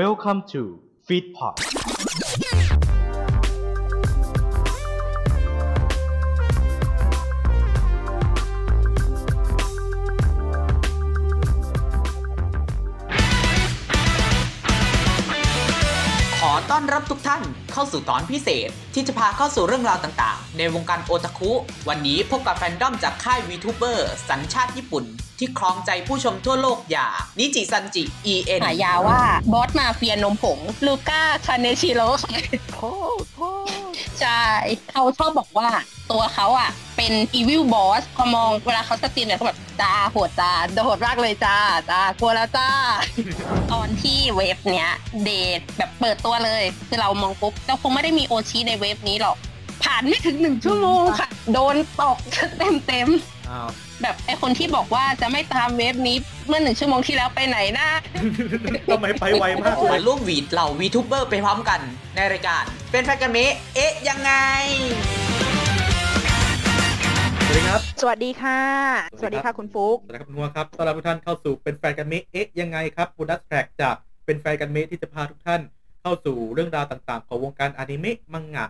Welcome to Feedpot ขอต้อนรับทุกท่าน เข้าสู่ตอนพิเศษ ที่จะพาเข้าสู่เรื่องราวต่างๆ ในวงการโอตาคุ วันนี้พบกับแฟนดอมจากค่ายวีทูเบอร์สัญชาติญี่ปุ่น ที่ครองใจผู้ชมทั่วโลกอย่างนิจิซันจิ EN ฉายาว่าบอสมาเฟียนมผงลูก้าคาเนชิโร่ใช่เขาชอบบอกว่าตัวเขาอะ เป็น evil boss พอมองเวลาเขา stream เนี่ยเขาแบบจ้าโหดจ้าโหดมากเลยจ้าจ้ากลัวแล้วจ้า ตอนที่ wave เนี้ยเดทแบบเปิดตัวเลยคือเรามองปุ๊บเราคงไม่ได้มีโอชิใน wave นี้หรอก ผ่านไม่ถึงหนึ่งชั่วโมงค่ะ โดนตกเต็มเต็มๆอ้าวแบบไอคนที่บอกว่าจะไม่ตาม wave นี้เมื่อหนึ่งชั่วโมงที่แล้วไปไหนนะทำไมไปไวมากเลมาร่วมหวีดเหล่า VTuber ไปพร้อมกันในรายการ เป็นแฟนกันเมะเอ๊ะยังไงส วัสดีครับ สวัสดีค่ะสสวัวัสสดีดีครัค่ะบคุณฟุกสวัสดีครับคุณนัวครับ ต้อนรับทุกท่านเข้าสู่เป็นแฟนกันเมะเอ๊ะยังไงครับ bonus track จากเป็นแฟนกันเมะที่จะพาทุกท่านเข้าสู่เรื่องราวต่างๆ ของวงการอนิเมะ มังงะ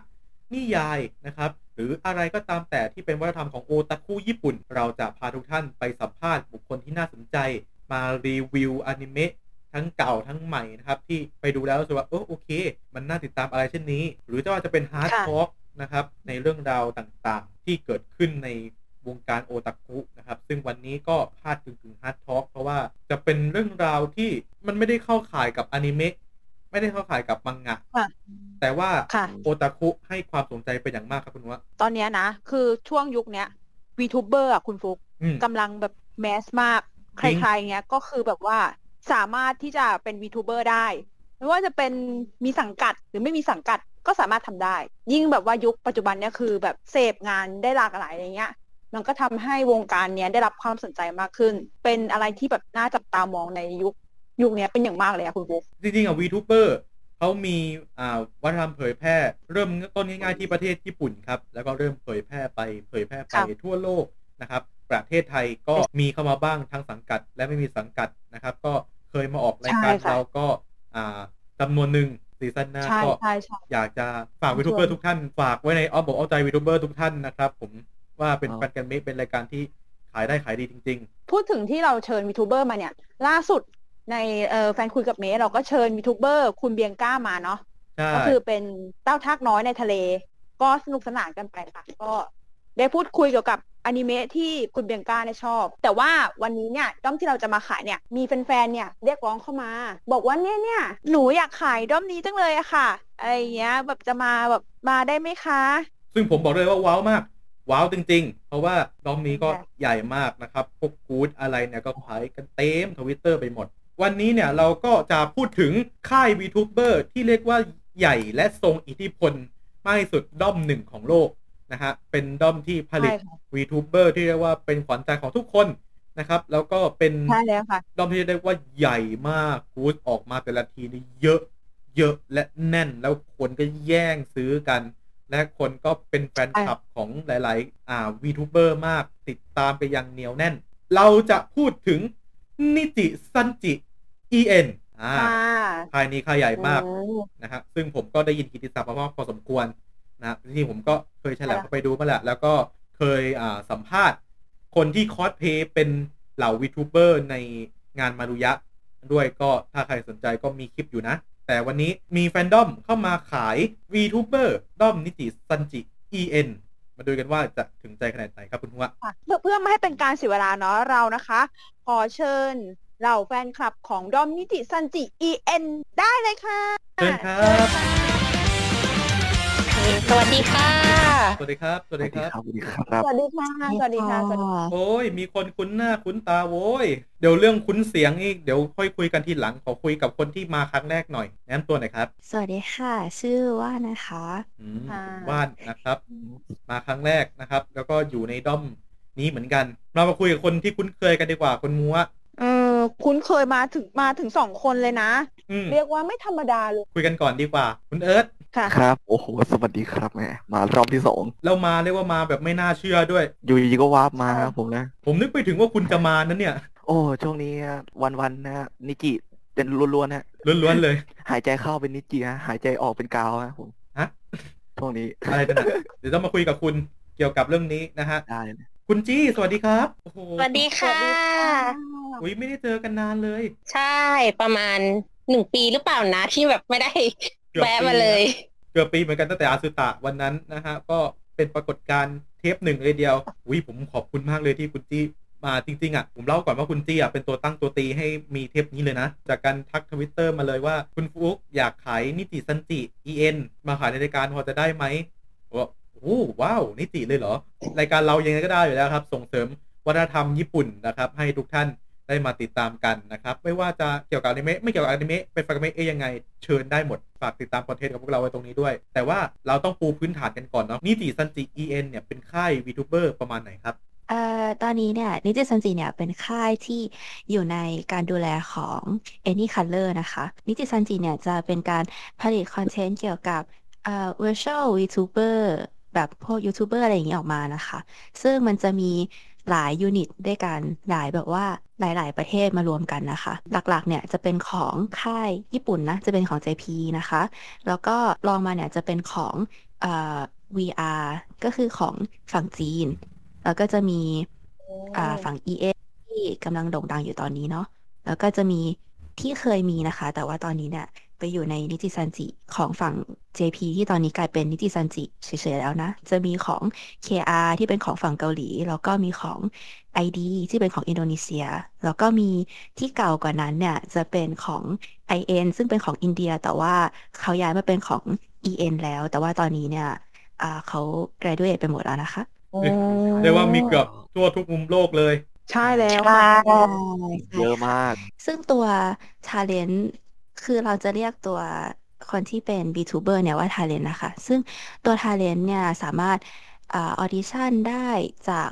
นิยายนะครับ หรืออะไรก็ตามแต่ที่เป็นวัฒนธรรมของโอตาคุญี่ปุ่น เราจะพาทุกท่านไปสัมภาษณ์บุคคลที่น่าสนใจ มารีวิวอนิเมะทั้งเก่าทั้งใหม่นะครับที่ไปดูแล้วรู้สึกว่าเออโอเค มันน่าติดตามอะไรเช่นนี้ หรือจะว่าจะเป็น hard ค่ะ talk นะครับ ในเรื่องราวต่างๆ ที่เกิดขึ้นในวงการโอตาคุนะครับ ซึ่งวันนี้ก็พาดกึ่งๆ hard talk เพราะว่าจะเป็นเรื่องราวที่มันไม่ได้เข้าข่ายกับอนิเมะไม่ได้เข้าข่ายกับมังงะค่ะแต่ว่าค่ะโอตาคุให้ความสนใจเป็นอย่างมากครับคุณว่าตอนเนี้ยนะ คือช่วงยุคเนี้ยวีทูเบอร์อะคุณฟุกอืมกำลังแบบแมสมาก ใคจริงรๆเงี้ยก็คือแบบว่าสามารถที่จะเป็นวีทูเบอร์ได้ ไม่ว่าจะเป็นมีสังกัดหรือไม่มีสังกัด ก็สามารถทำได้ ยิ่งแบบว่ายุคปัจจุบันเนี้ยคือแบบเสพงานได้หลากหลายอะไรเงี้ย มันก็ทำให้วงการเนี้ยได้รับความสนใจมากขึ้น เป็นอะไรที่แบบน่าจับตามองในยุคยุคเนี้ยเป็นอย่างมากเลยอะคุณฟุกจริงๆอะ VTuber เขามีอ่าวัฒนธรรมเผยแพร่ เริ่มต้นง่ายๆที่ประเทศญี่ปุ่นครับ แล้วก็เริ่มเผยแพร่ไปเผยแพร่ไปครับทั่วโลกนะครับ ประเทศไทยก็มีเข้ามาบ้างทั้งสังกัด และไม่มีสังกัดนะครับ ก็เคยมาออกรายการใช่ค่ะเราก็อ่าจำนวนหนึ่ง season หน้าใช่ก็ใช่ใช่อยากจะฝาก VTuber ทุกท่าน ฝากไว้ในอ้อมอกอ้อมใจ VTuber ทุกท่านนะครับ ผมว่าเป็นอ๋อแฟนกันเมะเป็นรายการที่ขายได้ขายดีจริงพูดถึงที่เราเชิญ VTuber มาเนี่ย ล่าสุดในเอ่อแฟนคุยกันเมะเราก็เชิญ VTuber คุณเบียงก้ามาเนาะๆใช่ก็คือเป็นเต้าทากน้อยในทะเล ก็สนุกสนานกันไปค่ะ ก็ ได้พูดคุยเกี่ยวกับอนิเมะที่คุณเบียงก้าเนี่ยชอบ แต่ว่าวันนี้เนี่ยด้อมที่เราจะมาขายเนี่ยมีแฟนๆเนี่ยเรียกร้องเข้ามา บอกว่าเนี่ยเนี่ยหนูอยากขายด้อมนี้จังเลยอะค่ะอะไรอย่างเงี้ยแบบจะมาแบบมาได้ไหมคะ ซึ่งผมบอกเลยว่าว้าวมาก ว้าวจริง ๆ เพราะว่าดอมนี้ก็ค่ะใหญ่มากนะครับพวกกู๊ดอะไรเนี่ยก็ขายกันเต็มทวิตเตอร์ไปหมด วันนี้เนี่ยเราก็จะพูดถึงค่าย VTuber ที่เรียกว่าใหญ่และทรงอิทธิพลมากที่สุดด้อมหนึ่งของโลก นะฮะเป็นด้อมที่ผลิตใช่ค่ะ VTuber ที่เรียกว่าเป็นขวัญใจของทุกคนนะครับ แล้วก็เป็นใช่แล้วค่ะด้อมที่เรียกว่าใหญ่มากกู๊ดออกมาแต่ละทีนี่เยอะเยอะและแน่นแล้วคนก็แย่งซื้อกัน และคนก็เป็นแฟนคลับของหลาย ๆ อ่า VTuber มากติดตามไปอย่างเหนียวแน่น เราจะพูดถึงนิจิซันจิ EN อ่าค่ะค่ายนี้ค่ายใหญ่มากโอ้นะฮะซึ่งผมก็ได้ยินกิตติศัพท์มาพอสมควร นะที่ผมก็เคยแฉลบค่ะเข้าไปดูมาแหละแล้วก็เคยอ่าสัมภาษณ์ คนที่คอสเพลย์เป็นเหล่า VTuber ในงานมารุยะ ด้วยก็ถ้าใครสนใจก็มีคลิปอยู่นะ แต่วันนี้มีแฟนดอมเข้ามาขาย VTuber ด้อมนิจิซันจิ EN มาดูกันว่าจะถึงใจขนาดไหนครับคุณนัวค่ะเพื่อเพื่อไม่ให้เป็นการเสียเวลาเนาะเรานะคะ ขอเชิญเหล่าแฟนคลับของด้อมนิจิซันจิ EN ได้เลยค่ะ เชิญครับ สวัสดีค่ะ สวัสดีครับ สวัสดีครับ สวัสดีครับ สวัสดีค่ะ สวัสดีค่ะสวัสดีค่ะโอ้ย มีคนคุ้นหน้าคุ้นตาโว้ย เดี๋ยวเรื่องคุ้นเสียงนี่เดี๋ยวค่อยคุยกันทีหลัง ขอคุยกับคนที่มาครั้งแรกหน่อย แนะนำตัวหน่อยครับ สวัสดีค่ะ ชื่อว่านะคะอืมค่ะคุณว่านนะครับ มาครั้งแรกนะครับ แล้วก็อยู่ในด้อมนี้เหมือนกัน เรามาคุยกับคนที่คุ้นเคยกันดีกว่า คนมัวเออคุ้นเคยมาถึงมาถึงสองคนเลยนะอืมเรียกว่าไม่ธรรมดาเลยคุยกันก่อนดีกว่า คุณเอิร์ธค่ะครับ โอ้โห สวัสดีครับแม่มารอบที่สองเรามาเรียกว่ามาแบบไม่น่าเชื่อด้วย อยู่ดีๆก็วาร์ปมาครับผมนะ ผมนึกไปถึงว่าคุณจะมานั้นเนี่ย โอ้ช่วงนี้วันๆนะ นิกิเป็นล้วนๆนะล้วนๆเลย หายใจเข้าเป็นนิจิฮะหายใจออกเป็นกาวฮะผมฮะช่วงนี้อะไรกันนะเดี๋ยวต้องมาคุยกับคุณเกี่ยวกับเรื่องนี้นะฮะได้เลยคุณจี้ สวัสดีครับโอ้โหสวัสดีค่ะ อุ้ยไม่ได้เจอกันนานเลย ใช่ประมาณ หนึ่งปีหรือเปล่านะ ที่แบบไม่ได้เกือบแวะมาปีนะเลย เกือบปีเหมือนกันตั้งแต่อาสุตะวันนั้นนะฮะ ก็เป็นปรากฏการณ์เทปหนึ่งเลยเดียวอุ้ยผมขอบคุณมากเลยที่คุณจี้มาจริง ๆ อะ ผมเล่าก่อนว่าคุณจี้อะเป็นตัวตั้งตัวตีให้มีเทปนี้เลยนะ จากการทักทวิตเตอร์มาเลยว่า คุณฟุกอยากขายนิจิซันจิ EN มาขายในรายการพอจะได้ไหมผมบอกโอ้ wow นิจิเลยเหรอ รายการเรายังไงก็ได้อยู่แล้วครับ ส่งเสริมวัฒนธรรมญี่ปุ่นนะครับ ให้ทุกท่าน ได้มาติดตามกันนะครับ ไม่ว่าจะเกี่ยวกับอนิเมะไม่เกี่ยวกับอนิเมะเป็นแฟนกันเมะเอ๊ะยังไง เชิญได้หมด ฝากติดตาม content กับพวกเราไว้ตรงนี้ด้วย แต่ว่าเราต้องปูพื้นฐานกันก่อนเนาะนิจิซันจิ EN เนี่ยเป็นค่าย VTuber ประมาณไหนครับเอ่อตอนนี้เนี่ยนิจิซันจิเนี่ยเป็นค่ายที่อยู่ในการดูแลของ Any Color นะคะ นิจิซันจิเนี่ยจะเป็นการผลิต content เกี่ยวกับเอ่อ virtual VTuber แบบพวกยูทูบเบอร์อะไรอย่างนี้ออกมานะคะ ซึ่งมันจะมีหลายยูนิตด้วยกัน หลายแบบว่า หลาย ๆ ประเทศมารวมกันนะคะ หลัก ๆ เนี่ยจะเป็นของค่ายญี่ปุ่นนะ จะเป็นของ JP นะคะ แล้วก็ลองมาเนี่ยจะเป็นของเอ่อ VR ก็คือของฝั่งจีน แล้วก็จะมีอ่าฝั่ง EA ที่กำลังโด่งดังอยู่ตอนนี้เนาะ แล้วก็จะมีที่เคยมีนะคะ แต่ว่าตอนนี้เนี่ย ไปอยู่ในนิติซันจิของฝั่ง JP ที่ตอนนี้กลายเป็นนิติซันจิเฉยๆแล้วนะ จะมีของ KR ที่เป็นของฝั่งเกาหลี แล้วก็มีของ ID ที่เป็นของอินโดนีเซีย แล้วก็มีที่เก่ากว่านั้นเนี่ยจะเป็นของ IN ซึ่งเป็นของอินเดีย แต่ว่าเขาย้ายมาเป็นของ EN แล้ว แต่ว่าตอนนี้เนี่ยอ่าเขา graduate ไปหมดแล้วนะคะเรียกว่ามีเกือบทั่วทุกมุมโลกเลย ใช่แล้วใช่ค่ะเยอะมาก ซึ่งตัว Talent คือเราจะเรียกตัวคนที่เป็น VTuber เนี่ยว่า Talent นะคะ ซึ่งตัว Talent เนี่ยสามารถ audition ได้จาก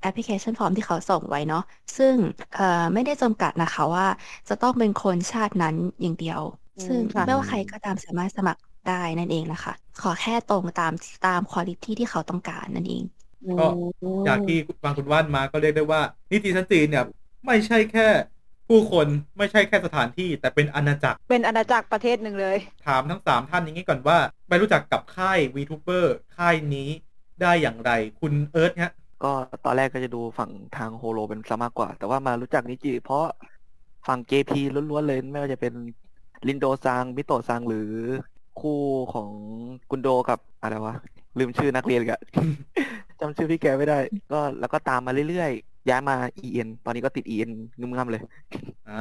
application form ที่เขาส่งไว้เนาะซึ่งเอ่อไม่ได้จำกัดนะคะว่าจะต้องเป็นคนชาตินั้นอย่างเดียว ซึ่งค่ะไม่ว่าใครก็ตามสามารถสมัครได้นั่นเองนะคะ ขอแค่ตรงตามตามคุณภาพที่เขาต้องการนั่นเองก็จากที่ฟังคุณว่านมาก็เรียกได้ว่านิจิซันจิเนี่ยไม่ใช่แค่ ผู้คนไม่ใช่แค่สถานที่ แต่เป็นอาณาจักร เป็นอาณาจักรประเทศหนึ่งเลย ถามทั้งสามท่านอย่างนี้ก่อนว่า ไปรู้จักกับค่าย VTuber ค่ายนี้ได้อย่างไร คุณเอิร์ธฮะก็ตอนแรกก็จะดูฝั่งทางโฮโลเป็นซะมากกว่า แต่ว่ามารู้จักนิจิเพราะฝั่ง JP ล้วนๆเลยไม่ว่าจะเป็นรินโดซังมิโตะซังหรือคู่ของกุนโดกับอะไรวะลืมชื่อนักเรียนอีกอะจำชื่อพี่แกไม่ได้ ก็แล้วก็ตามมาเรื่อยๆ ย้ายมา EN ตอนนี้ก็ติด EN งึมๆเลย อ่า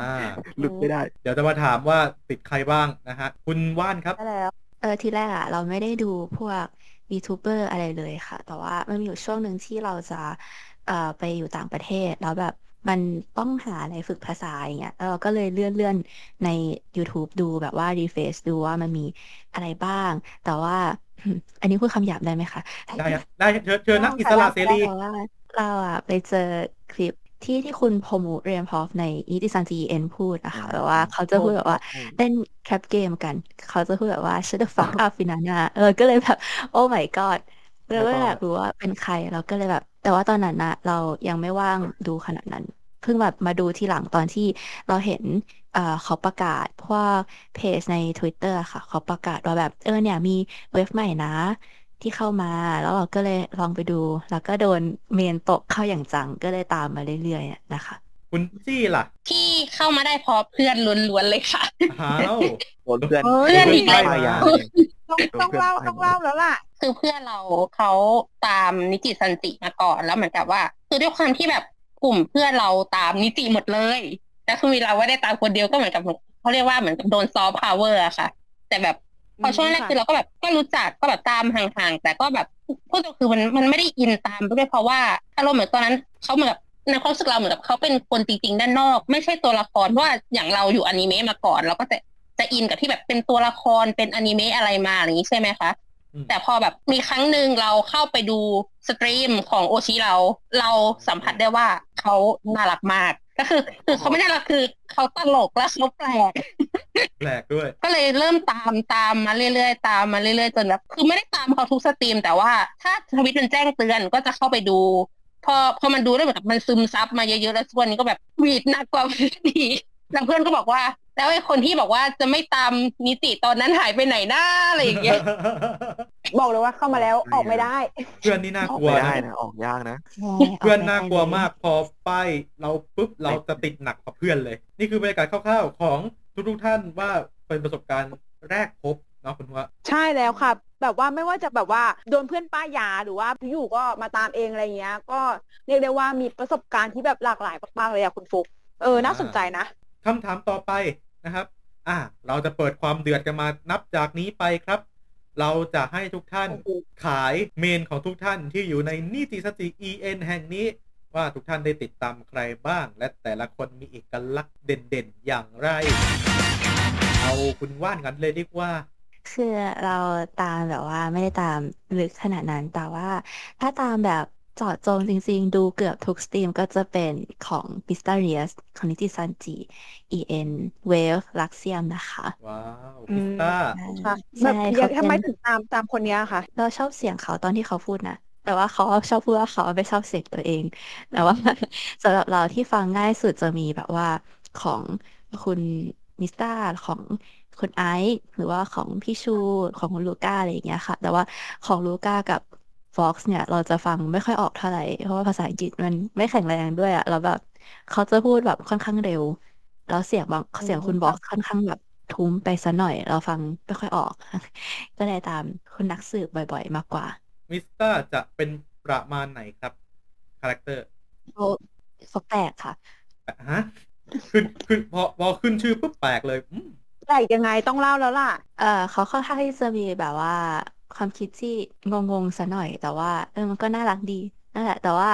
หลุดไม่ได้ เดี๋ยวจะมาถามว่าติดใครบ้างนะฮะ คุณว่านครับ ได้แล้ว เออทีแรกอะเราไม่ได้ดูพวก VTuber อะไรเลยค่ะ แต่ว่ามันมีอยู่ช่วงหนึ่งที่เราจะเอ่อไปอยู่ต่างประเทศ แล้วแบบมันต้องหาอะไรฝึกภาษาอย่างเงี้ยแล้วเราก็เลยเลื่อนเลื่อนใน YouTube ดูแบบว่า refresh ดูว่ามันมีอะไรบ้าง แต่ว่า อันนี้พูดคำหยาบได้ไหมคะ ได้ฮะได้เชิญเชิญนักอิสระเสรี แต่ว่า เราอะไปเจอคลิปที่ที่คุณพมูเรียนพอฟในนิติซันจีเอ็นพูดนะคะแบบว่าเขาจะพูดแบบว่าเล่นแคปเกมกัน เขาจะพูดแบบว่า shut the fuck up ฟินาน่าเออก็เลยแบบ โอ้ my god เราก็อยากรู้ว่าเป็นใครเราก็เลยแบบ แต่ว่าตอนนั้นนะเรายังไม่ว่างดูขนาดนั้น เพิ่งแบบมาดูทีหลังตอนที่เราเห็นเอ่อเขาประกาศพวกเพจใน Twitter ค่ะ เขาประกาศว่าแบบ เออเนี่ยมีเว็บใหม่นะ ที่เข้ามา แล้วเราก็เลยลองไปดู แล้วก็โดนเมนตกเข้าอย่างจังก็เลยตามมาเรื่อยๆนะคะ คุณจี้ล่ะที่เข้ามาได้เพราะเพื่อนล้วนๆเลยค่ะอ้าวโดนเพื่อนเฮ้ยเพื่อนอีกแล้วป้ายยาต้องต้องเล่าต้องเล่าแล้วล่ะ คือเพื่อนเราเขาตามนิติสันติมาก่อนแล้วเหมือนกับว่า คือด้วยความที่แบบกลุ่มเพื่อนเราตามนิจิหมดเลยแต่คือมีเราไม่ได้ตามคนเดียวก็เหมือนกับเขาเรียกว่าเหมือนกับโดนซอฟต์พาวเวอร์อะค่ะ แต่แบบ พอช่วงแรกค่ะคือเราก็แบบก็รู้จักก็แบบตามห่างๆแต่ก็แบบพูดตรงคือมันมันไม่ได้อินตามไปด้วยเพราะว่าอารมณ์เหมือนตอนนั้นเขาเหมือนกับในความรู้สึกเราเหมือนกับเขาเป็นคนจริงๆด้านนอก ไม่ใช่ตัวละครเพราะว่าอย่างเราอยู่อนิเมะมาก่อน เราก็จะจะอินกับที่แบบเป็นตัวละครเป็นอนิเมะอะไรมาอย่างนี้ใช่ไหมคะอืมแต่พอแบบมีครั้งหนึ่งเราเข้าไปดู stream ของโอชิเรา เราสัมผัสได้ว่าเขาน่ารักมาก ก็คือคือเขาไม่น่ารักคือเขาตลกและเขาแปลก แปลกด้วย ก็เลยเริ่มตามตามมาเรื่อยๆตามมาเรื่อยๆจนแบบคือไม่ได้ตามเขาทุก stream แต่ว่าถ้าทวิตมันแจ้งเตือนก็จะเข้าไปดู พอพอมันดูแล้วเหมือนกับมันซึมซับมาเยอะๆแล้วส่วนนี้ก็แบบหวีดหนักกว่าหวีดอีกแล้วเพื่อนก็บอกว่า แล้วไอ้คนที่บอกว่าจะไม่ตามนิติตอนนั้นหายไปไหนหน้าอะไรอย่างเงี้ยบอกเลยว่าเข้ามาแล้วออกไม่ได้ เพื่อนนี่น่าออกกลัวไม่ได้นะนะออกยากนะใช่เพื่อนอไปน่ากลัวได้เลยมากพอป้ายเราปุ๊บเราจะติดหนักกว่าเพื่อนเลย นี่คือบรรยากาศคร่าวๆของทุกๆท่านว่าเป็นประสบการณ์แรกพบเนาะคุณว่าใช่แล้วค่ะ แบบว่าไม่ว่าจะแบบว่าโดนเพื่อนป้ายยาหรือว่าอยู่ก็มาตามเองอะไรเงี้ย ก็เรียกได้ว่ามีประสบการณ์ที่แบบหลากหลายมากๆเลยอะคุณฟุกเออน่าสนใจนะ คำถามต่อไปนะครับ อ่า เราจะเปิดความเดือดกันมานับจากนี้ไปครับ เราจะให้ทุกท่านโอ้โหขายเมนของทุกท่านที่อยู่ในนิติสติ EN แห่งนี้ ว่าทุกท่านได้ติดตามใครบ้าง และแต่ละคนมีเอกลักษณ์เด่นๆ อย่างไร เอาคุณว่านกันเลยดีกว่าคือเราตามแบบว่าไม่ได้ตามลึกขนาดนั้นแต่ว่า ถ้าตามแบบ เจาะจงจริงๆ ดูเกือบทุก stream ก็จะเป็นของ p i s t a r i u s ของนิติซันจิ EN Wave Luxium นะคะ ว้าวอืมมิสต้าค่ะแบใช่แบบเขาทำไมเป็นถึงตามตามคนเนี้ยคะเราชอบเสียงเขาตอนที่เขาพูดนะ แต่ว่าเขาชอบพูดว่าเขาไม่ชอบเสียงตัวเอง แต่ว่า สำหรับเราที่ฟังง่ายสุดจะมีแบบว่าของคุณมิสตาของคุณไอซ์หรือว่าของพี่ชู ของคุณลูก้าอะไรอย่างเงี้ยค่ะ แต่ว่าของลูก้ากับ ว็อกซ์เนี่ย เราจะฟังไม่ค่อยออกเท่าไหร่ เพราะว่าภาษาอังกฤษมันไม่แข็งแรงด้วยอะแล้วแบบเขาจะพูดแบบค่อนข้างเร็ว แล้วเสียงบางเสียงคุณว็อกซ์ค่อนข้างแบบทุ้มไปซะหน่อย เราฟังไม่ค่อยออก ก็เลยตามคุณนักสืบบ่อยๆ มากกว่า มิสต้าจะเป็นประมาณไหนครับ character เขาเขาแปลกค่ะฮะขึ้นขึ้นพอพอขึ้นชื่อปุ๊บแปลกเลยอืมแปลกยังไงต้องเล่าแล้วล่ะ เออเขาค่อนข้างที่จะมีแบบว่า ความคิดที่งงๆซะหน่อย แต่ว่าเออมันก็น่ารักดีนั่นแหละ แต่ว่า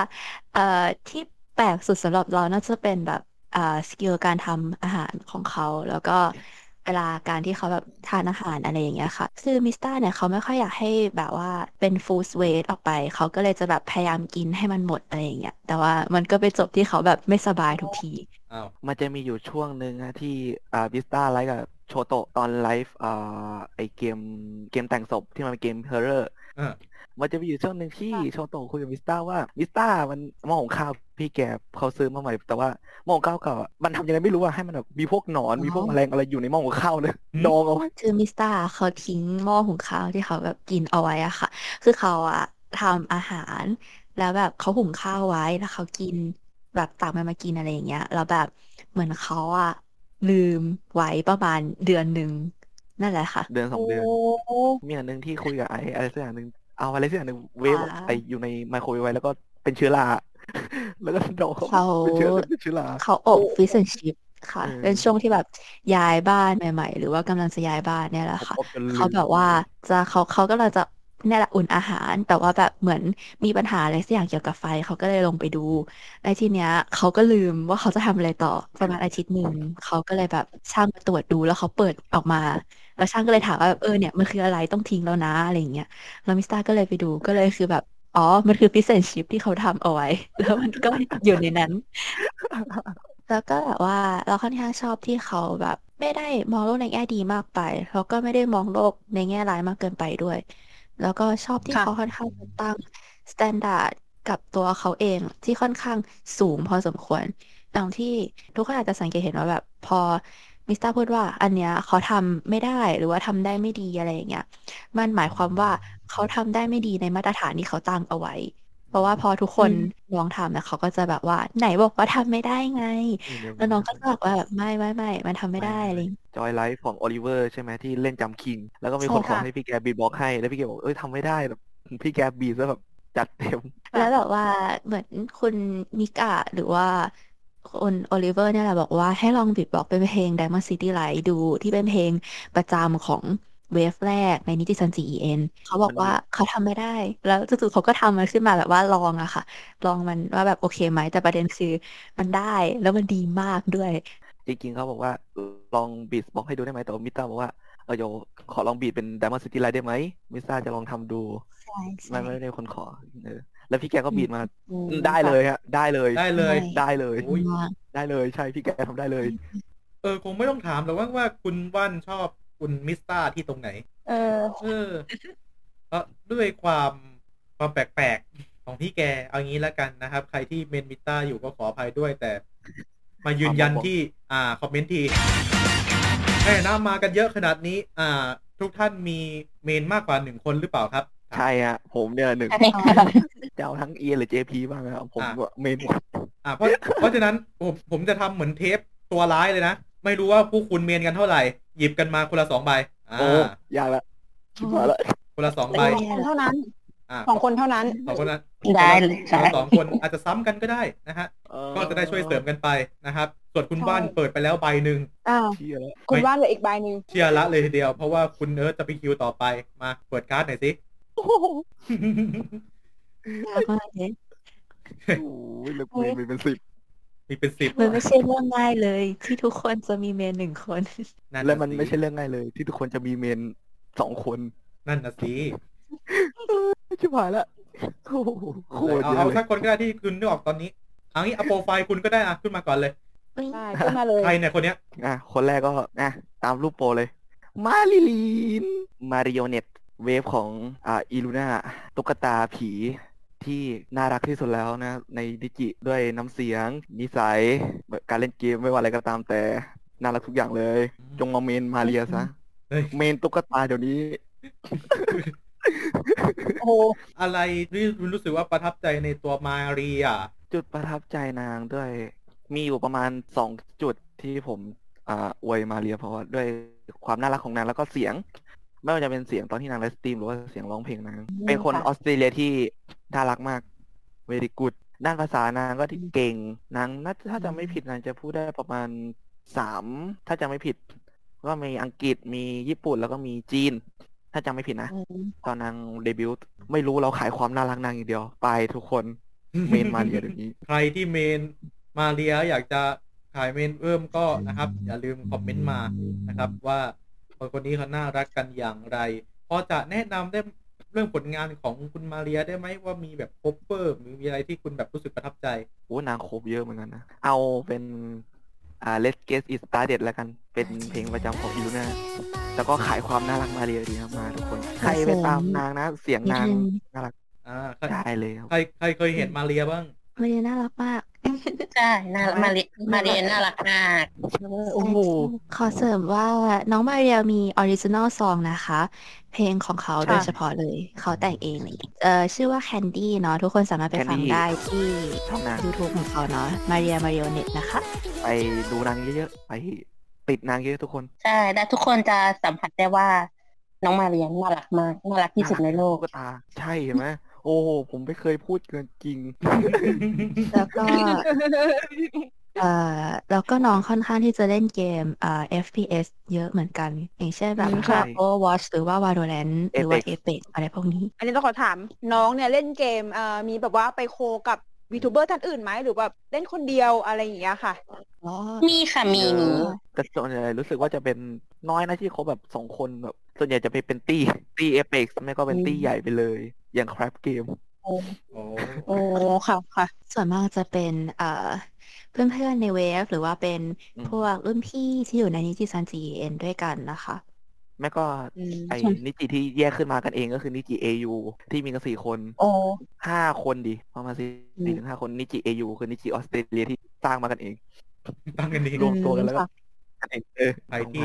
เอ่อที่แปลกสุดสำหรับเราน่าจะเป็นแบบอ่า skill การทำอาหารของเขา แล้วก็เวลาการที่เขาแบบทานอาหารอะไรอย่างเงี้ยค่ะ คือมิสต้าเนี่ยเขาไม่ค่อยอยากให้แบบว่าเป็น food waste ออกไป เขาก็เลยจะแบบพยายามกินให้มันหมดอะไรอย่างเงี้ย แต่ว่ามันก็ไปจบที่เขาแบบไม่สบายทุกที อ้าวมันจะมีอยู่ช่วงหนึ่งอะที่อ่ามิสตาไลฟ์กับ โชโตะตอนไลฟ์อ่าไอ้เกมเกมแต่งศพที่มันเป็นเกม horror อ่า มันจะมีอยู่ช่วงหนึ่งที่โชโตะคุยกับมิสตาว่ามิสตามันหม้อหุงข้าวพี่แกเขาซื้อมาใหม่ แต่ว่าหม้อหุงข้าวเก่าอะมันทำยังไงไม่รู้อะให้มันแบบมีพวกหนอนมีพวกแมลงอะไรอยู่ในหม้อหุงข้าวเลยดองเอาไว้คือมิสตาเขาทิ้งหม้อหุงข้าวที่เขาแบบกินเอาไว้อะค่ะ คือเขาอะทำอาหาร แล้วแบบเขาหุงข้าวไว้แล้วเขากินแบบตักมันมากินอะไรอย่างเงี้ยแล้วแบบเหมือนเขาอะ ลืมไว้ประมาณเดือนหนึ่งนั่นแหละค่ะ เดือนสองเดือนโอ้มีอันหนึ่งที่คุยกับไออะไรสักอย่างหนึ่งเอาอะไรสักอย่างหนึ่งเวฟอ่าไออยู่ในไมโครเวฟไว้แล้วก็เป็นเชื้อราแล้วก็ดองเข้าไปเขาเป็นเชื้อเป็นเชื้อราเขาอบฟิชแอนชิพค่ะเออเป็นช่วงที่แบบย้ายบ้านใหม่ ๆ หรือว่ากำลังจะย้ายบ้านเนี่ยแหละค่ะอบจนลืมเขาแบบว่าจะเขาเขาก็เลยจะเนี่แหละอุ่นอาหาร แต่ว่าแบบเหมือนมีปัญหาอะไรสักอย่างเกี่ยวกับไฟเขาก็เลยลงไปดูในทีเนี้ยเขาก็ลืมว่าเขาจะทำอะไรต่อประมาณอาทิตย์หนึ่งเขาก็เลยแบบช่างมาตรวจดูแล้วเขาเปิดออกมา แล้วช่างก็เลยถามว่าแบบเออเนี่ยมันคืออะไรต้องทิ้งแล้วนะอะไรเงี้ยแล้วมิสตาก็เลยไปดูก็เลยคือแบบอ๋อ มันคือพิเศษชิปที่เขาทำเอาไว้ แล้วมันก็อยู่ในนั้น แล้วก็แบบว่าเราค่อนข้างชอบที่เขาแบบ ไม่ได้มองโลกในแง่ดีมากไปแล้วก็ไม่ได้มองโลกในแง่ร้ายมากเกินไปด้วย แล้วก็ชอบที่ค่ะ เขาค่อนข้างจะตั้ง standard กับตัวเขาเองที่ค่อนข้างสูงพอสมควรดังที่ทุกคนอาจจะสังเกตเห็นว่าแบบ พอมิสเตอร์พูดว่า อันเนี้ยเขาทำไม่ได้หรือว่าทำได้ไม่ดีอะไรอย่างเงี้ย มันหมายความว่าเขาทำได้ไม่ดีในมาตรฐานที่เขาตั้งเอาไว้ เพราะว่าพอทุกคนลองทำนะเขาก็จะแบบว่า ไหนบอกว่าทำไม่ได้ไง แล้วน้องก็จะบอกว่าแบบไม่ไม่ไม่มันทำไม่ได้อะไรอย่างเลยจอยไลฟ์ของโอลิเวอร์ใช่ไหมที่เล่น Jump King แล้วก็มีคนใช่ขอค่ะให้พี่แก beatbox ให้ แล้วพี่แกบอกเอ้ยทำไม่ได้แบบพี่แก beat ซะแบบจัดเต็ม แล้วแบบว่าเหมือนคุณมิกะหรือว่าคนโอลิเวอร์เนี่ยแหละบอกว่าให้ลอง beatbox เป็นเพลง Diamond City Light ดูที่เป็นเพลงประจำของ wave แรกในนิจิซันจิ EN เขาบอกว่าเขาทำไม่ได้ แล้วจู่ๆเขาก็ทำมันขึ้นมาแบบว่าลองอะค่ะ ลองมันว่าแบบโอเคไหมแต่ประเด็นคือมันได้แล้วมันดีมากด้วย จริงๆเขาบอกว่าลอง beatbox ให้ดูได้ไหมแต่ว่ามิสต้าบอกว่าเออโยขอลอง beat เป็น Diamond City Light ได้ไหมมิสต้าจะลองทำดูใช่ไม่ใช่ไม่ได้คนขอเออแล้วพี่แกก็ beat มาอืมได้เลยฮะได้เลยได้เลยได้เลยโอ้ยมากได้เลยใช่พี่แกทำได้เลย เออคงไม่ต้องถามแต่ว่าว่าคุณว่านชอบ คุณมิสต้าที่ตรงไหน เออ เออเพราะด้วยความความแปลกๆ ของพี่แก เอางี้แล้วกันนะครับ ใครที่ main มิสต้าอยู่ก็ขออภัยด้วยแต่ มายืนยันที่ อ่า คอมเมนต์ทีในฐานะมากันเยอะขนาดนี้ อ่า ทุกท่านมี main มากกว่าหนึ่งคนหรือเปล่าครับ ใช่ฮะผมเนี่ยหนึ่งใช่ค่ะจะเอาทั้ง E หรือ JP บ้างนะครับผมอะว่า main หมดอ่าเพราะเพราะฉะนั้นผมผมจะทำเหมือนเทปตัวร้ายเลยนะ ไม่รู้ว่าผู้คุณ main กันเท่าไหร่ หยิบกันมาคนละสองใบอ่าโอ้ยากละชิบหายละคนละสองใบสองคนเท่านั้นอ่าสองคนเท่านั้นสองคนนั้นได้เลยคนค่ะละสองคนอาจจะซ้ำกันก็ได้นะฮะเออก็จะได้ช่วยเสริมกันไปนะครับ ส่วนคุณใช่ว่านเปิดไปแล้วใบหนึ่งอ่าเชี่ยแล้วคุณว่านเหลืออีกใบหนึ่งเชียร์ละเลยทีเดียว เพราะว่าคุณเนิร์ดจะไปคิวต่อไปมาเปิดการ์ดหน่อยสิโอ้โหยากมากเลยโอ้ยแล้วเมนมีเป็นสิบ มีเป็นสิบมันไม่ใช่เรื่องง่ายเลย ที่ทุกคนจะมี main หนึ่งคนนั่นและน่ะมันสิไม่ใช่เรื่องง่ายเลย ที่ทุกคนจะมี main สองคน นั่นนะสิชิบหายละโอ้โหโคตรเอาเยเอาอะเลสัยกคนก็ได้ที่คุณนึกออกตอนนี้เอางี้เอาโปรไฟล์คุณก็ได้อะขึ้นมาก่อนเลยได้ขึ้นมาเลยใครเนี่ยคนเนี้ยอะคนแรกก็อะตามรูปโปรเลย มาเรีย มาริโอเน็ต wave ของอ่าอีลูน่าตุ๊กตาผี ที่น่ารักที่สุดแล้วนะ ในดิจิด้วยน้ำเสียง นิสัยแบบการเล่นเกมไม่ว่าอะไรก็ตามแต่ น่ารักทุกอย่างเลย จงมาเมนมาเรียซะเฮ้ยเมนตุ๊กตาเดี๋ยวนี้ โอ้โหอะไรที่คุณรู้สึกว่าประทับใจในตัวมาเรียจุดประทับใจนางด้วย มีอยู่ประมาณสองจุดที่ผมอ่าอวยมาเรียเพราะว่าด้วยความน่ารักของนางแล้วก็เสียง ไม่ว่าจะเป็นเสียงตอนที่นางไลฟ์สตรีมหรือว่าเสียงร้องเพลงนาง เป็นคนออสเตรเลียที่น่ารักมาก very good ด้านภาษานางก็ที่เก่งนางน่าจะถ้าจำไม่ผิดนางจะพูดได้ประมาณสามถ้าจำไม่ผิด ก็มีอังกฤษมีญี่ปุ่นแล้วก็มีจีน ถ้าจำไม่ผิดนะ ตอนนางเดบิวต์ไม่รู้เราขายความน่ารักนางอย่างเดียว ไปทุกคนเมนมาเรียเดี๋ยวนี้ ใครที่เมนมาเรียอยากจะขายเมนเพิ่มก็นะครับ อย่าลืมคอมเมนต์มานะครับว่า คนคนนี้เขาน่ารักกันอย่างไรพอจะแนะนำได้เรื่องผลงานของคุณมาเรียได้ไหมว่ามีแบบ cover หรือมีอะไรที่คุณแบบรู้สึกประทับใจโอ้นางครบเยอะเหมือนกันนะเอาเป็นอ่า Let's Get It Started แล้วกันเป็นเพลงประจำของอิลูน่าแล้วก็ขายความน่ารักมาเรียดีครับมาทุกคน ใครไปตามนางนะ เสียงนางนิดนึงน่ารักอ่าใครได้เลยครับใครใครเคยเห็นมาเรียบ้าง มาเรียน่ารักมากใช่น่ารักมาเรียมาเรียน่ารักมากโอ้โหขอเสริมว่าน้องมาเรียมี original song นะคะ เพลงของเขาค่ะโดยเฉพาะเลย เขาแต่งเองเลยเอ่อชื่อว่า Candy เนาะทุกคนสามารถไปฟัง Candy ได้ที่ช่องนาง YouTube ของเขาเนาะ Maria Marionette นะคะ ไปดูนางเยอะๆไปติดนางเยอะทุกคน ใช่และทุกคนจะสัมผัสได้ว่าน้องมาเรียน่ารักมากน่ารักที่สุดในโลกตุ๊กตาใช่เห็นไหม โอ้โหผมไม่เคยพูดเกินจริง แล้วก็เอ่อแล้วก็น้องค่อนข้างที่จะเล่นเกมเอ่อ FPS เยอะเหมือนกัน อย่างเช่นแบบอืมพวกใช่ Overwatch หรือว่า Valorant หรือว่า Apex Apex อะไรพวกนี้ อันนี้ต้องขอถามน้องเนี่ยเล่นเกมเอ่อมีแบบว่าไปโคกับ วีทูเบอร์ท่านอื่นไหมหรือแบบเล่นคนเดียวอะไรอย่างเงี้ยค่ะอ๋อมีค่ะมีเยมีอะแต่ส่วนใหญ่รู้สึกว่าจะเป็นน้อยนะที่เขาแบบสองคนแบบส่วนใหญ่จะไปเป็นตี้ตี้ Apex ไม่ก็เป็นตี้ใหญ่ไปเลย อย่าง craft เกมโอ้โอ้ค่ะค่ะ ส่วนมากจะเป็นเอ่อเพื่อนๆใน wave หรือว่าเป็นอืมพวกรุ่นพี่ที่อยู่ใน NIJISANJI EN ด้วยกันนะคะ แม่ก็อืมไอ้นิจิที่แยกขึ้นมากันเองก็คือนิจิ AU ที่มีกันสี่คนโอ้ห้าคนดิประมาณสี่อืมสี่ถึงห้าคนนิจิ AU คือนิจิออสเตรเลียที่สร้างมากันเองตั้งกันดีรวมตัวกันแล้วก็ค่ะกันเองเออใครที่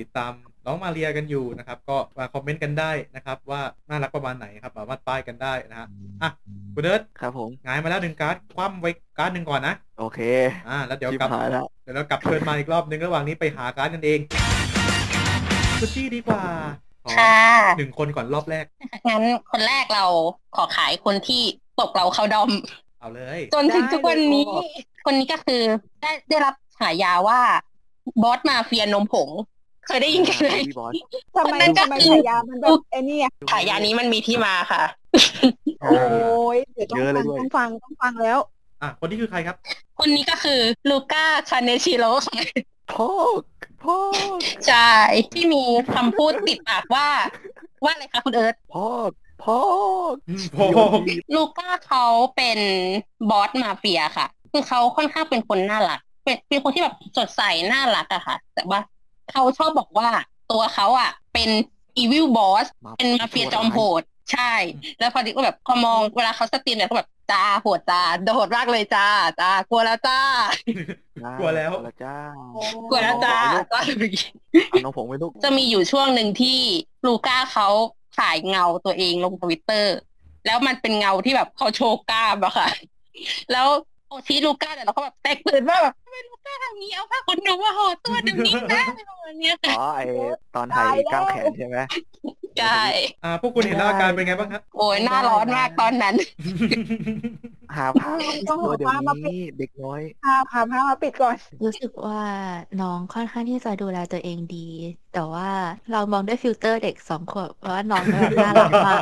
ติดตามน้องมาเรียกันอยู่นะครับ ก็มาคอมเมนต์กันได้นะครับ ว่าน่ารักประมาณไหนครับสามารถป้ายกันได้นะฮะอะคุณเดิร์ดครับผมหงายมาแล้วหนึ่งการ์ดคว่ำไว้การ์ดหนึ่งก่อนนะโอเคอ่าแล้วเดี๋ยวชิบกลับหายแล้วเดี๋ยวเรากลับเชิญมาอีกรอบนึงระหว่างนี้ไปหาการ์ดกันเอง กุชชี่ดีกว่าขอค่ะ หนึ่งคนก่อนรอบแรก งั้นคนแรกเราขอขายคนที่ตกเราเข้าดอม เอาเลย จนถึงทุกวันนี้ ได้เลย คนนี้ก็คือได้ได้รับฉายาว่าบอสมาเฟียนมผง เคยได้ยินกันไหม พี่บอสทำไมคนนั้นก็ ทำไมคือฉายามันแบบไอ้นี่อะฉายานี้มันมีที่มาค่ะ โอ้ยเดี๋ยวต้องเยอะเลฟัยงด้วยต้องฟังต้องฟังแล้ว อะคนนี้คือใครครับ คนนี้ก็คือลูก้าคาเนชิโร่ค่ะพ่อ พ่อใช่ที่มีคำพูดติดปากว่า ว่าอะไรคะคุณเอิร์ธพ่อพ่ออืมโอ้โหลูก้าเขาเป็นบอสมาเฟียค่ะ คือเขาค่อนข้างเป็นคนน่ารัก เป็นเป็นคนที่แบบสดใสน่ารักอะค่ะ แต่ว่าเขาชอบบอกว่าตัวเขาอะเป็น evil boss เป็นมาเฟียจอมโหดใช่ แล้วพอดีก็แบบพอมองเวลาเขาสตรีมเนี่ยก็แบบจ้าโหดจ้าโหดมากเลยจ้าจ้ากลัวแล้วจ้า กลัวแล้ว กลัวแล้วจ้า กลัวแล้วจ้าเอาน้องผมไม่ลูกจะมีอยู่ช่วงหนึ่งที่ลูก้าเขาถ่ายเงาตัวเองลงทวิตเตอร์ แล้วมันเป็นเงาที่แบบเขาโชว์กล้ามอะค่ะ แล้วโอชิลูก้าเนี่ยเราก็แบบแตกตื่นว่าแบบทำไมลูก้าทำอย่างนี้เอาผ้าขนหนูมาห่อตัวเดี๋ยวนี้นะอะไรประมาณเนี้ยค่ะอ๋อไอตอนถ่ายกล้ามแขนใช่ไหมใช่อ่าพวกคุณเห็นแล้วอาการเป็นไงบ้างครับโอ้ยหน้าร้อนมากตอนนั้น หาผ้าต้องตัวหาเดี๋ยวผ้ามาปิดนี้เด็กน้อยพาพาพามาปิดก่อน รู้สึกว่าน้องค่อนข้างที่จะดูแลตัวเองดี แต่ว่าเรามองด้วยฟิลเตอร์เด็กสองขวบว่าน้องแบบน่ารักมาก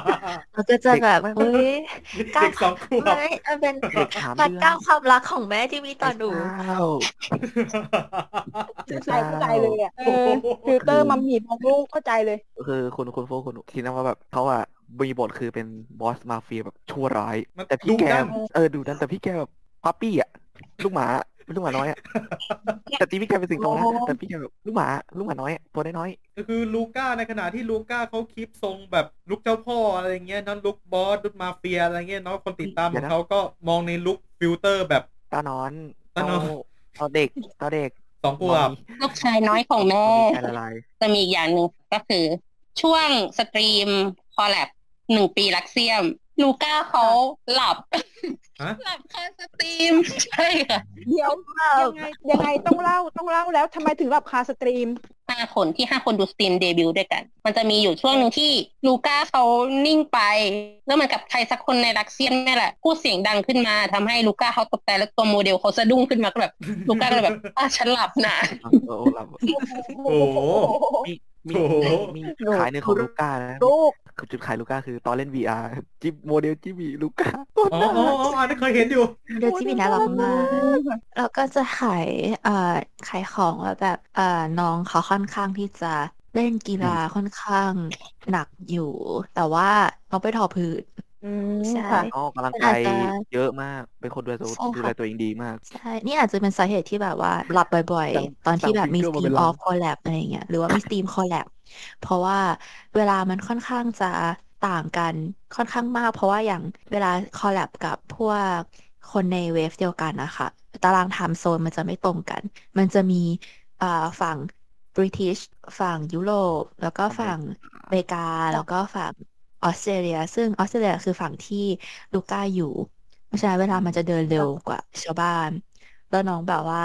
เราก็จะแบบเด็กเฮ้ยเด็กสองขวบไม่มันเป็นเด็กสามพันเดือนก้าวความรักของแม่ที่มีต่อหนูอ้าวเข้าใจเข้าใจเลยอะเออ filter mommy มองลูกเข้าใจเลยคือคุณคุณโฟคุณคิดนะว่าแบบเขาอะ มีบทคือเป็นบอสมาเฟียแบบชั่วร้าย มันแต่พี่แกดุดัน เออดูดันแต่พี่แกแบบพัปปี้อะลูกหมาเป็นลูกหมาน้อยอะแต่ตีพี่แกเป็นสิงโตนะอ๋อแต่พี่แกแบบลูกหมาลูกหมาน้อยอะตัวน้อยก็คือลูก้าในขณะที่ลูก้าเขาคลิปทรงแบบลุกเจ้าพ่ออะไรเงี้ยเนอะลุกบอสลุกมาเฟียอะไรเงี้ยเนาะคนติดตามของเขาก็มองในลุกฟิลเตอร์แบบ ๆตานอนตานอน ตาเด็กตาเด็กสองขวบลูกชายน้อยของแม่แค่ละลาย จะมีอีกอย่างหนึ่งก็คือ ช่วงสตรีมcollab หนึ่งปี Luxiem ลูก้าเขาหลับฮะหลับคาสตรีม ใช่ค่ะ เดี๋ยวยังไงยังไงต้องเล่าต้องเล่าแล้วทำไมถึงแบบคาสตรีมห้าคนที่ห้าคนดูสตรีมเดบิวต์ด้วยกัน มันจะมีอยู่ช่วงหนึ่งที่ลูก้าเขานิ่งไป แล้วเหมือนกับใครสักคนใน Luxiem นี่แหละพูดเสียงดังขึ้นมาทำให้ลูก้าเขาตกใจแล้วตัวโมเดลเขาสะดุ้งขึ้นมาก็แบบลูก้าก็เลยแบบอะฉันหลับนะเออหลับโอ้โหมีมีโอ้โหมีจุดขายหนึ่งของลูก้านะลูกคือ จุดขายลูก้าคือตอนเล่น VR จิบโมเดลจิบีลูก้าอ๋ออ๋ออ๋ออันนี้เคยเห็นอยู่เดยวที่มีน่ารักมากแล้วก็จะขายเอ่อขายของว่าแบบเอ่อน้องเขาค่อนข้างที่จะเล่นกีฬาค่อนข้างหนักอยู่ แต่ว่าน้องไปทอผืน อืม ใช่ ค่ะ อ๋อ กำลังมันกาอาจยจะ เยอะมาก เป็นคนดูแลตัวใช่ค่ะดูแลตัวเองดีมาก ใช่ นี่อาจจะเป็นสาเหตุที่แบบว่าหลับบ่อย สั่งๆ ตอนที่สั่งแบบมีฟิสงเกอร์ตรีมามเป็นอล้าอนฟคอลแลบอะไรอย่างเงี้ยหรือว่ามีสตรีมคอลแลบเพราะว่าเวลามันค่อนข้างจะต่างกันค่อนข้างมาก เพราะว่าอย่างเวลาคอลแลบกับพวกคนในเวฟเดียวกันนะคะตารางไทม์โซนมันจะไม่ตรงกัน มันจะมีอ่าฝั่งบริ i ิชฝั่งยุโรปแล้วก็ฝั่งอเมริกา แล้วก็ฝั่ง ออสเตรเลีย ซึ่งออสเตรเลียคือฝั่งที่ลูก้าอยู่ เพราะฉะนั้นเวลามันจะเดินเร็วกว่าชาวบ้าน แล้วน้องแบบว่า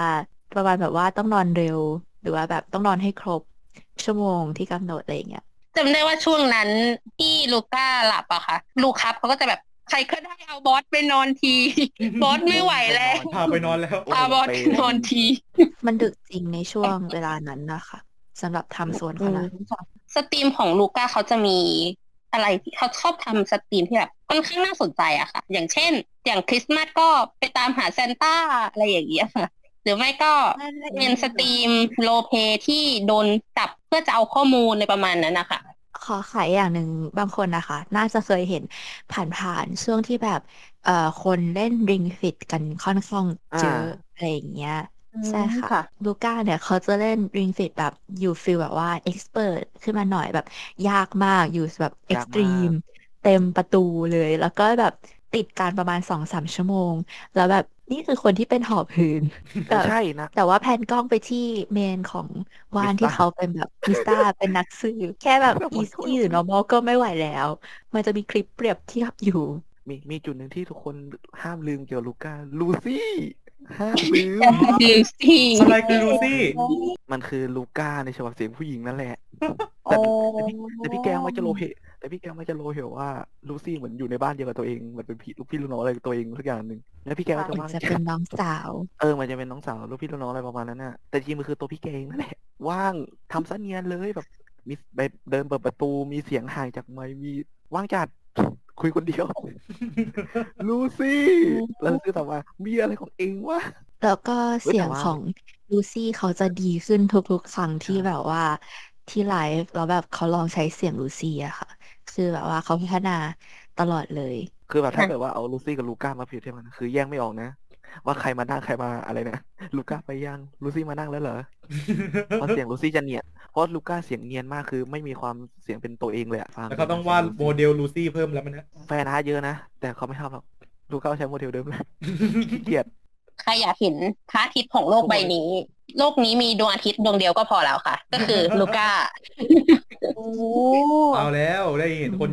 ประมาณแบบว่าต้องนอนเร็ว หรือว่าแบบต้องนอนให้ครบชั่วโมงที่กำหนดอะไรอย่างเงี้ยจำได้ว่าช่วงนั้นที่ลูก้าหลับอะค่ะ Lucubs เขาก็จะแบบใครก็ได้เอาบอสไปนอนที บอสไม่ไหวแล้วพาไปนอนแล้วพาบอสไปนอนที มันดึกจริงในช่วงเวลานั้นนะคะสำหรับ time zone เขานะสตรีมของลูก้าเขาจะมี อะไรที่เขาชอบทำสตรีมที่แบบค่อนข้างน่าสนใจอะค่ะ อย่างเช่น อย่างคริสต์มาสก็ไปตามหาซานต้าอะไรอย่างเงี้ยค่ะ หรือไม่ก็เป็นสตรีม roleplay ที่โดนจับเพื่อจะเอาข้อมูลในประมาณนั้นนะคะขอขายอย่างหนึ่งบางคนนะคะ น่าจะเคยเห็นผ่านๆช่วงที่แบบ เอ่อคนเล่น Ring Fit กันค่อนข้างเยอะอ่าอะไรอย่างเงี้ยอืม ใช่ค่ะค่ะ ลูก้าเนี่ยเขาจะเล่น Ring Fit แบบอยู่ฟิลแบบว่าเอ็กซ์เพรสขึ้นมาหน่อยแบบยากมากอยู่แบบเอ็กยากซ์มากตรีมเต็มประตูเลย แล้วก็แบบติดการประมาณสองสามชั่วโมง แล้วแบบนี่คือคนที่เป็นหอบหืนแบบใช่นะ แต่ว่าแพนกล้องไปที่เมนของวานมิสตาที่เขาเป็นแบบมิสตาเป็นนักสืบแค่แบบแบบอีมันก็ซี่หรือ normal ก็ไม่ไหวแล้ว มันจะมีคลิปเปรียบเทียบอยู่ มีมีจุดหนึ่งที่ทุกคนห้ามลืมเกี่ยวกับลูก้าลูซี่ ห้ามลืมดูสิอะไรคือลูซี่ มันคือลูก้าในฉบับเสียงผู้หญิงนั่นแหละ แต่แต่พี่แต่พี่แกงไม่จะโลเพแต่พี่แกงไม่จะโลเหวว่าลูซี่เหมือนอยู่ในบ้านเดียวกับตัวเองเหมือนเป็นพี่ลูกพี่ลูกน้องอะไรกับตัวเองทุกอย่างหนึ่งแล้วพี่แกงก็จะมันว่างจะเป็นน้องสาวเออมันจะเป็นน้องสาวลูกพี่ลูกน้องอะไรประมาณนั้นน่ะแต่จริงมันคือตัวพี่แกงนั่นแหละว่างทำซะเนียนเลยแบบมีไปเดินเปิดประตูมีเสียงห่างจากไมค์มีว่างจัด คุยคนเดียว ลูซี่แล้วลูซี่ตอบว่ามีอะไรของเองวะแล้วก็เว้ยเสียงแต่ว่าของลูซี่เขาจะดีขึ้นทุกๆครั้งที่แบบว่าที่ไลฟ์แล้วแบบเขาลองใช้เสียงลูซี่อะค่ะ คือแบบว่าเขาพัฒนาตลอดเลย คือแบบถ้าเกิดว่าเอาลูซี่กับลูก้ามาเปรียบเทียบกันคือแยกไม่ออกนะ ว่าใครมานั่งใครมาอะไรนะลูก้าไปยังลูซี่มานั่งแล้วเหรอเพราะเสียงลูซี่จะเนียน ราะลูก้าเสียงเนียนมากคือ ไม่มีความเสียงเป็นตัวเองเลยอะฟังแล้วเขาต้องวาดโมเดลลูซี่เพิ่มแล้วมันนะ fan art เยอะนะ แต่เขาไม่ชอบหรอกลูก้าใช้โมเดลเดิมเลยขี้เกียจใครอยากเห็นพระอาทิตย์ของโลกใบนี้ โลกนี้มีดวงอาทิตย์ดวงเดียวก็พอแล้วค่ะ ก็คือลูก้าโอ้เอาแล้วได้เห็นคน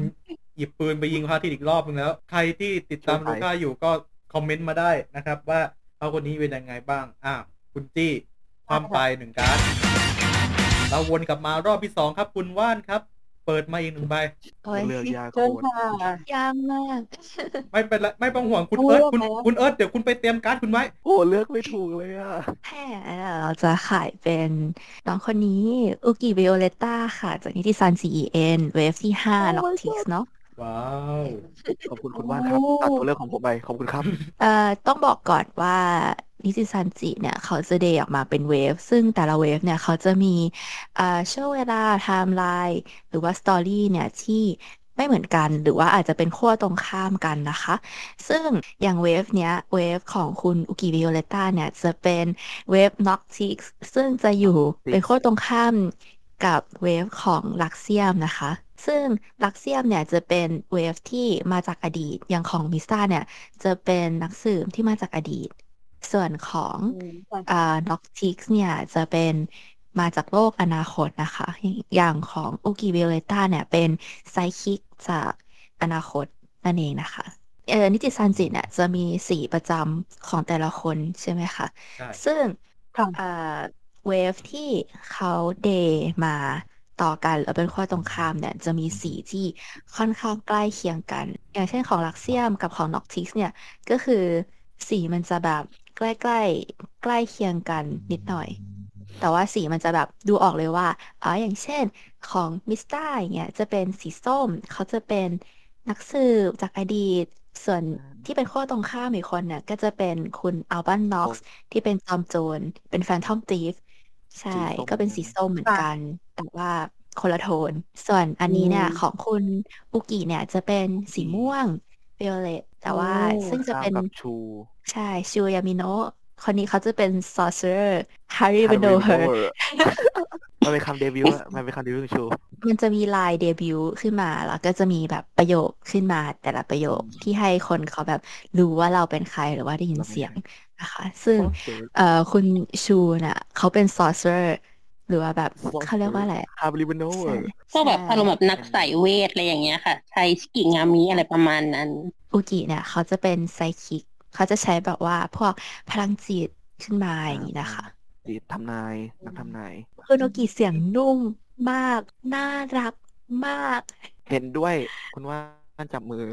หยิบปืนไปยิงพระอาทิตย์อีกรอบนึงแล้ว ใครที่ติดตามลูก้าอยู่ก็คอมเมนต์มาได้นะครับ ว่าเขาคนนี้เป็นยังไงบ้าง อ่าคุณจี้ความไปหนึ่งการด เราวนกลับมารอบที่สองครับ คุณว่านครับ เปิดมาอีกหนึ่งใบโอ้ยเลือกยากโคเชิญตรค่ะยากมาก ไม่เป็นไรไม่ต้องห่วงคุณโอ้เอิร์ธคุณแล้วคุณเอิร์ธเดี๋ยวคุณไปเตรียมการ์ดคุณไว้ โอ้เลือกไม่ถูกเลยอะแค่เราจะขายเป็นน้องคนนี้อุกิวิโอเลต้าค่ะ จากนิติซัน CEN เวฟที่5 Noctix เนาะว้าว ขอบคุณคุณว่านครับ ตัดตัวเลือกของผมไป ขอบคุณครับ เอ่อ ต้องบอกก่อนว่า นิจิซันจิเนี่ยเขาจะเดบิวต์ออกมาเป็น wave ซึ่งแต่ละ wave เนี่ยเขาจะมีเอ่อช่วงเวลาไทม์ไลน์หรือว่า story เนี่ยที่ไม่เหมือนกันหรือว่าอาจจะเป็นขั้วตรงข้ามกันนะคะ ซึ่งอย่าง wave เนี้ย wave ของคุณอุกิวิโอเลต้าเนี่ยจะเป็น wave Noctyx ซึ่งจะอยู่เป็นขั้วตรงข้ามกับ wave ของ Luxiem นะคะ ซึ่งLuxiem เนี่ยจะเป็น wave ที่มาจากอดีต อย่างของมิสตาเนี่ยจะเป็นนักสืบที่มาจากอดีต ส่วนของอืมอ่า Noctyx เนี่ยจะเป็นมาจากโลกอนาคตนะคะ อย่างของอุกิวิโอเลต้าเนี่ยเป็น psychic จากอนาคตนั่นเองนะคะเออนิจิซันจิเนี่ยจะมีสีประจำของแต่ละคนใช่ไหมคะใช่ซึ่งค่ะเอ่อ wave ที่เขาเดบิวต์มาต่อกันแล้วเป็นขั้วตรงข้ามเนี่ยจะมีสีที่ค่อนข้างใกล้เคียงกัน อย่างเช่นของ Luxiem กับของ Noctyx เนี่ย ก็คือสีมันจะแบบ ใกล้ใกล้ใกล้เคียงกันนิดหน่อย แต่ว่าสีมันจะแบบดูออกเลยว่าอ๋ออย่างเช่นของมิสตาอย่างเงี้ยจะเป็นสีส้ม เขาจะเป็นนักสืบจากอดีต ส่วนที่เป็นขั้วตรงข้ามอีกคนเนี่ยก็จะเป็นคุณอัลบันน็อกซ์ที่เป็นจอมโจรเป็นแฟนทอมตีฟใช่สีส้มก็เป็นสีส้มเหมือนกัน แต่ว่าคนละโทน ส่วนอันนี้เนี่ยอืมของคุณอุกิเนี่ยจะเป็นสีม่วง violet แต่ว่าโอ้ซึ่งจะเป็นข้ามกับชูใช่ชูยามิโนะคนนี้เขาจะเป็น sorcerer Harry b e n o h e r มันเป็นคำเดบิวต์อะมันเป็นคำเดบิวต์ของชูมันจะมีลายเดบิวต์ขึ้นมา แล้วก็จะมีแบบประโยคขึ้นมาแต่ละประโยคที่ให้คนเขาแบบรู้ว่าเราเป็นใครหรือว่าได้ยินเสียงนะคะ ซึ่งเอ่อคุณชูน่ะเขาเป็น sorcerer หรือว่าแบบเขาเรียกว่าอะไรฮาบริบโนใช่พวกแบบใช่อารมณ์แบบนักสายเวทอะไรอย่างเงี้ยค่ะ ใช้สกิงามิอะไรประมาณนั้น อุกิเนี่ย เขาจะเป็นไซคิก เขาจะใช้แบบว่าพวกพลังจิตขึ้นมาอย่างนี้นะคะสีทำนาย นักทำนายคุณอุกิเสียงนุ่มมาก น่ารักมาก เห็นด้วยคุณว่าจับมือ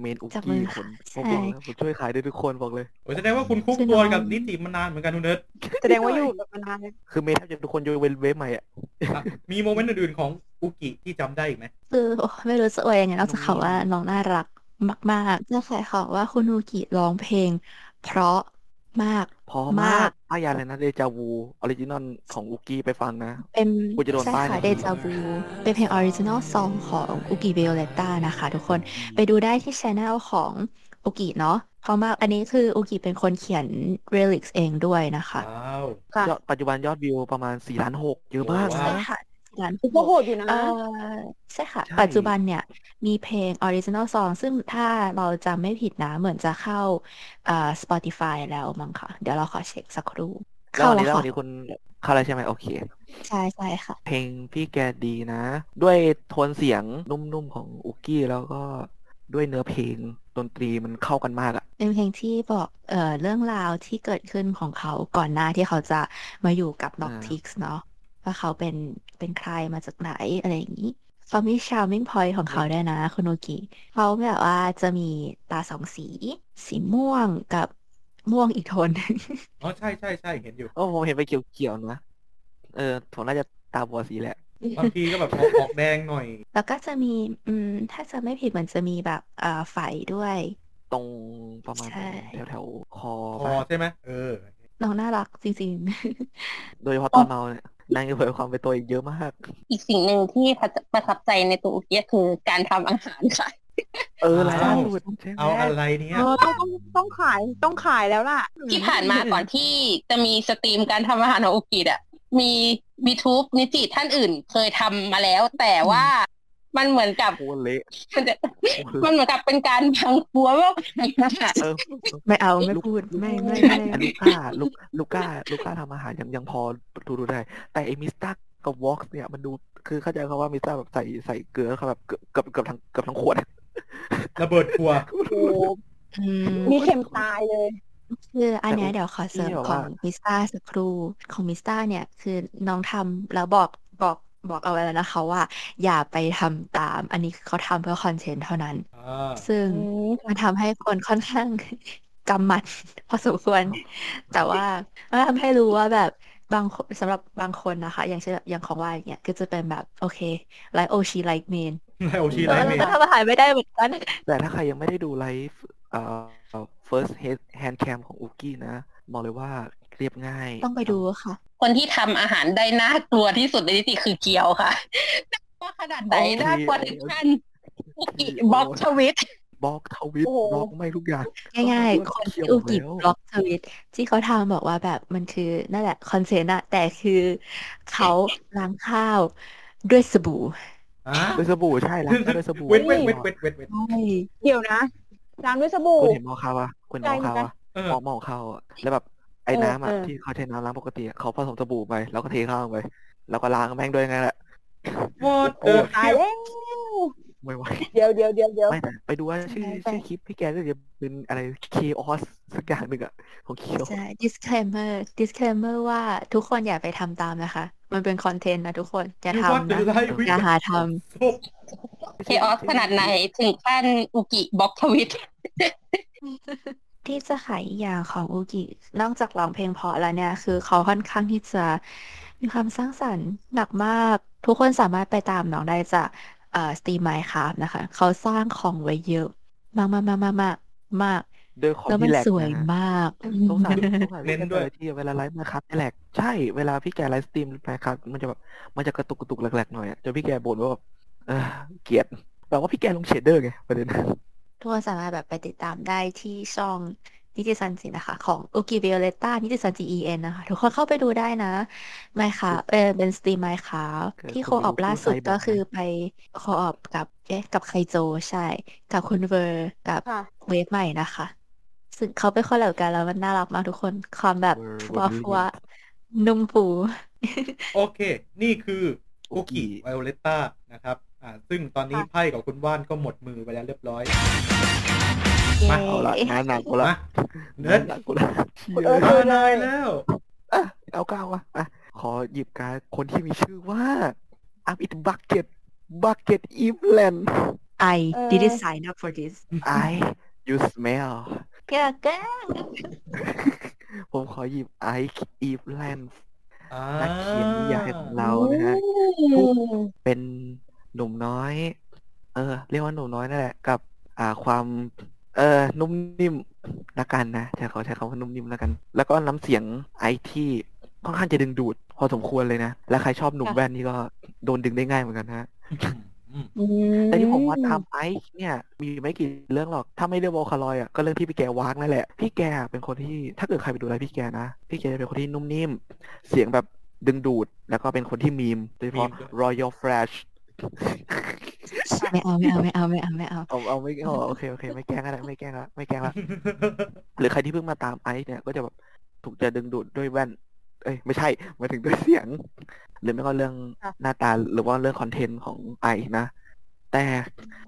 เมนอุจับมืกี้อคนใช่ผมบอกแล้วผมช่วยขายได้ทุกคนบอกเลย โอ้ยแสดงว่าคุณคุกคือตัวน้องกับนิติมานานเหมือนกันคุณเอิร์ธแสดงว่าอยู่แบบมานานเลยคือเมนแทบจะทุกคนยกเว้นเวฟใหม่อะอะมีโมเมนต์อื่นๆของอุกิที่จำได้อีกไหม คือโอ้ไม่รู้จะอวยยังไงนอกจากเขาว่าน้องน่ารักมากๆจะขายของว่าคุณอุกิร้องเพลง เพราะ มาก พอมามากกป้ายยาเลยนะเดจาวูออริจินอลของอุกี้ไปฟังนะ เป็นกูจะโดนใช่ป้ายค่ะนะเดจาวูเป็นเพลง original song ของอุกิวิโอเลต้านะคะทุกคนไปดูได้ที่ channel ของอุกิเนาะเพราะมากอันนี้คืออุกิเป็นคนเขียน lyrics เองด้วยนะคะว้าวค่ะยอดปัจจุบันยอดวิวประมาณ 4 ล้าน 6 เยอะมากว้าวใช่นะค่ะ ร้านก็โหดอยู่นะเออใช่ค่ะใช่ปัจจุบันเนี่ยมีเพลง original song ซึ่งถ้าเราจำไม่ผิดนะ เหมือนจะเข้าอ่า Spotify แล้วมั้งค่ะ เดี๋ยวเราขอเช็คสักครู่แล้วเข้าวันแล้นี้วแล้วค่ะวันนี้คุณเข้าแล้วใช่ไหมโอเค ใช่ใช่ค่ะ เพลงพี่แกดีนะ ด้วยโทนเสียงนุ่มๆของอุกี้แล้วก็ด้วยเนื้อเพลงดนตรีมันเข้ากันมากอะเป็นเพลงที่บอกเอ่อเรื่องราวที่เกิดขึ้นของเขาก่อนหน้าที่เขาจะมาอยู่กับ n o c t i x เนาะ ว่าเขาเป็นเป็นใครมาจากไหนอะไรอย่างนี้เขามี charming point ของเขาด้วยนะคุณโอกิเขาแบบว่าจะมีตาสองสี สีม่วงกับม่วงอีกโทนหนึ่งอ๋อใช่ใช่ใช่เห็นอยู่โอ้ผมเห็นไปเขียวๆนะเออผมน่าจะตาบอดสีแหละบางทีก็แบบออกออกแดงหน่อย แล้วก็จะมีอืมถ้าจะไม่ผิดเหมือนจะมีแบบเอ่อไฟด้วย ตรงประมาณใช่แถวๆคอพอปะใช่ไหมเออน้องน่ารักจริงโดยเฉพาะตอนเมาเนี่ย นางจะเผยความเป็นตัวเองเยอะมาก อีกสิ่งหนึ่งที่ประทับใจในตัวอุกิคือการทำอาหารค่ะ เอออ้าวล่าสุดใช่ไหมเอาอะไรเนี่ยเออต้องต้องต้องขายต้องขายแล้วล่ะ ที่ผ่านมาก่อนที่จะมีสตรีมการทำอาหารของอุกิอะมี VTube นิจิท่านอื่นเคยทำมาแล้ว แต่ว่า มันเหมือนกับโคตรเละมันจะโคตรมันเหมือนกับเป็นการพังครัวว่าเออไม่เอาไม่ลูกพูดลูกไม่ไม่อัไม่นลูก้าลูกลูก้าลูก้าทำอาหารยังยังพอดูดูได้ แต่ไอ้มิสตากับวอล์กเนี่ยมันดูคือเข้าใจเขาว่ามิสตาแบบใส่ใส่เกลือเขาแบบเกือบเกือบเกือบทั้งเกือบทั้งขวดระเบิดครัวโอ้โหอืมมีเข็มตายเลยคืออันเนี้ยแต่เดี๋ยวขอเสริมที่แบบขอว่างมิสตาสักครู่ของมิสตาเนี่ยคือน้องทำแล้วบอกบอก บอกเอาไว้แล้วนะคะว่า อย่าไปทำตาม อันนี้คือเขาทำเพื่อคอนเทนต์เท่านั้น อ่า ซึ่งอืมมันทำให้คนค่อนข้าง กำหมัด พอสมควร แต่ว่ามันทำให้รู้ว่าแบบบางคนสำหรับบางคนนะคะ อย่างเช่นแบบอย่างของว่าอย่างเงี้ยก็จะเป็นแบบโอเคไลโอชีไลเมนไลโอชีแล้ไลวเมเราน ก็ทำอาหารไม่ได้เหมือนกัน แต่ถ้าใครยังไม่ได้ดูไลฟ์เอ่อ first hand hand cam ของอุกี้นะ บอกเลยว่า เรียบง่าย ต้องไปดูค่ะ คนที่ทำอาหารได้น่ากลัวที่สุดในนิติคือเกียวค่ะว่าขนาดไหนน่ากลัวถึงขั้นบล็อกทวิตบล็อกทวิตโอ้โหบล็อกไม่ทุกอย่าง ง่ายบๆล็คอกนเคี่ที่ยวอูกิแล้วบล็อกทวิตที่เขาทำบอกว่าแบบมันคือนั่นแหละคอนเซนต์อะแต่คือเขาล้างข้าวด้วยสบู่อ่าด้วยสบู่ใช่แล้วด้วยสบู่เว้นเว้นเว้นเว้นเว้นเว้นใช่เดี๋ยวนะล้างด้วยสบู่คุณเห็นหมอข้าวปะคุณเห็นหมอข้าวปะเออหมอหมอข้าวอะแล้วแบบ ไอ้เออน้ำอะเออ ที่เขาใช้น้ำล้างปกติอะเขาผสมสบู่ไป แล้วก็เทข้าวลงไป แล้วก็ล้างแม่งด้วยไงแหละ What โอ้ the ตายแล้ว ไม่ไหวเดี๋ยวเดี๋ยวเดี๋ยวเดี๋ยว ไม่แต่ไปดูว่าชื่อใช่ชื่อคลิปพี่แกก็จะเป็นอะไร chaos สักอย่างหนึ่งอะของเคียวใช่ disclaimer disclaimer ว่าทุกคนอย่าไปทำตามนะคะ มันเป็นคอนเทนต์นะทุกคน อย่า You want ทำ to นะ lie with อย่าหาท soap เคออสขนาดไหนถึงขั้นอุกิบล็อกทวิตำ ที่จะขายอีกอย่างของอูกิ นอกจากร้องเพลงเพราะแล้วเนี่ย คือเขาค่อนข้างที่จะมีความสร้างสรรค์หนักมาก ทุกคนสามารถไปตามน้องได้จากเอ่อสตรีมไมค์ครับนะคะ เขาสร้างของไว้เยอะ มากมากมากมากมากมากด้วยของแล้วมัที่นแหลกสวยนะมาก สงสารสงสารเน้พี่นแกด้วย ที่เวลาไลฟ์นะครับแหลกใช่เวลาพี่แกไลฟ์สตรีมนะครับมันจะแบบมันจะกระตุกกระตุกแหลกๆหน่อยอะจนพี่แกบ่นว่าแบบเออเกลียดแบบว่าพี่แกลงเชดเดอร์ไงประเด็น ทุกคนสามารถแบบไปติดตามได้ที่ช่องนิติซันจินะคะ ของอุกิเ i โอเลต้านิติซันจิ EN นะคะ ทุกคนเข้าไปดูได้นะไมค์ค่ะเออเป็นสตรีมไมค์ค่ะเกิดที่คุโคณออปรู้ล่าสุดผู้ใช้บอกก็นะคือไปโคออปกับเอ๊ะกับไคโจใช่ กับคุณเวอร์กับค่ะเวฟใหม่นะคะ ซึ่งเขาไปคอลแลบกันแล้วมันน่ารักมากทุกคนความแบบเวอร์ฟัวเวอร์ฟัวนุ่มฟู โอเค นี่คือคุกคุกกี้กี้ไวโอเลต้านะครับ อ่า ซึ่งตอนนี้ค่ะไพ่ของคุณว่านก็หมดมือไปแล้วเรียบร้อยเย้มาเอาละงานหนักกูละมาเนิร์ดงานหนักกูละเออเออนายแล้วอะเอาก้าววะอะขอหยิบการดคนที่มีชื่อว่าอัพอิทบักเก็ตบักเก็ตอีฟแลน I เออ didn't sign up for this I you smell เก้าแก้วผมขอหยิบไอซ์อีฟแลนด์อ่านักเขียนนิยายของเรานะฮะเป็น หนุ่มน้อย เออ เรียกว่าหนุ่มน้อยนั่นแหละ กับ อ่าความ เออ นุ่มนิ่มละกันนะใช้เขาใช้คำว่านุ่มนิ่มละกัน แล้วก็น้ำเสียงไอที่ค่อนข้างจะดึงดูด พอสมควรเลยนะ และใครชอบหนุ่มค่ะแว่นนี่ก็โดนดึงได้ง่ายเหมือนกันนะฮะอืมอืแต่ที่ผมว่าตามไอซ์เนี่ย มีไม่กี่เรื่องหรอก ถ้าไม่เรื่องวอลคารอยอะก็เรื่องที่พี่แกวากนั่นแหละ พี่แกเป็นคนที่ถ้าเกิดใครไปดูไลฟ์พี่แกนะ พี่แกจะเป็นคนที่นุ่มนิ่ม เสียงแบบดึงดูด แล้วก็เป็นคนที่มีมโดยเฉพาะมีมด้วย Royal Flash ไม่เอาไม่เอาไม่เอาไม่เอาไม่เอาเอาเอาไม่เอาโอเคโอเค ไม่แกล้งก็ได้ไม่แกล้งละไม่แกล้งละหรือใครที่เพิ่งมาตามไอซ์เนี่ยก็จะแบบถูกจะดึงดูดด้วยแว่น เอ้ยไม่ใช่หมายถึงด้วยเสียง หรือไม่ก็เรื่องค่ะหน้าตาหรือว่าเรื่องคอนเทนต์ของไอซ์นะ แต่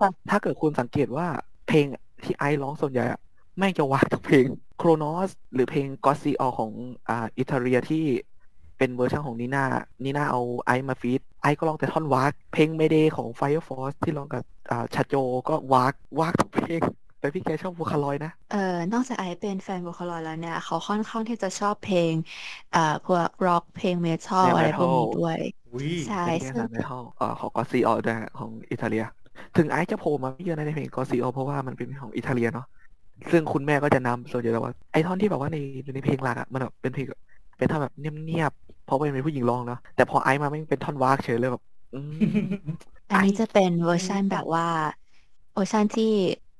ค่ะถ้าเกิดคุณสังเกตว่าเพลงที่ไอซ์ร้องส่วนใหญ่อะแม่งจะว้ากทุกเพลงโครนอสหรือเพลงกอซีออของอ่า Ethyria ที่ เป็นเวอร์ชันของนีน่านีน่าเอาไอซ์มา feat ไอซ์ก็ร้องแต่ท่อนว้ากเพลง Mayday ของ Fire Force ที่ร้องกับอ่าชาโจก็ว้ากว้ากทุกเพลงแต่พี่แกชอบ Vocaloidนะ เอ่อ นอกจากไอซ์เป็นแฟน Vocaloid แล้วเนี่ย เขาค่อนข้างที่จะชอบเพลงเอ่อพวกร็อกเพลงเมทัลแนวอะไรพวกนี้ metal ด้วยออุ้ยใช่เป็นแค่สามเมทัลเอ่อของกอซีออด้วยฮะของ Ethyria ถึงไอซ์จะโผล่มาไม่เยอะในเพลงกอซีออเพราะว่ามันเป็นเพลงของอิตาเลียเนาะซึ่งคุณแม่ก็จะนำส่วนใหญ่แล้วว่าไอท่อนที่แบบว่าในในเพลงหลักอะมันแบบเป็นเพลง เป็นท่อนแบบเงียบๆเพราะว่าเป็นผู้หญิงร้องเนาะแต่พอไอซ์มาไม่งเป็นท่อนวากเฉยเลยแบบอืมอันนี้ไอซ์จะเป็นเวอร์ชันแบบว่าเวอร์ชันที่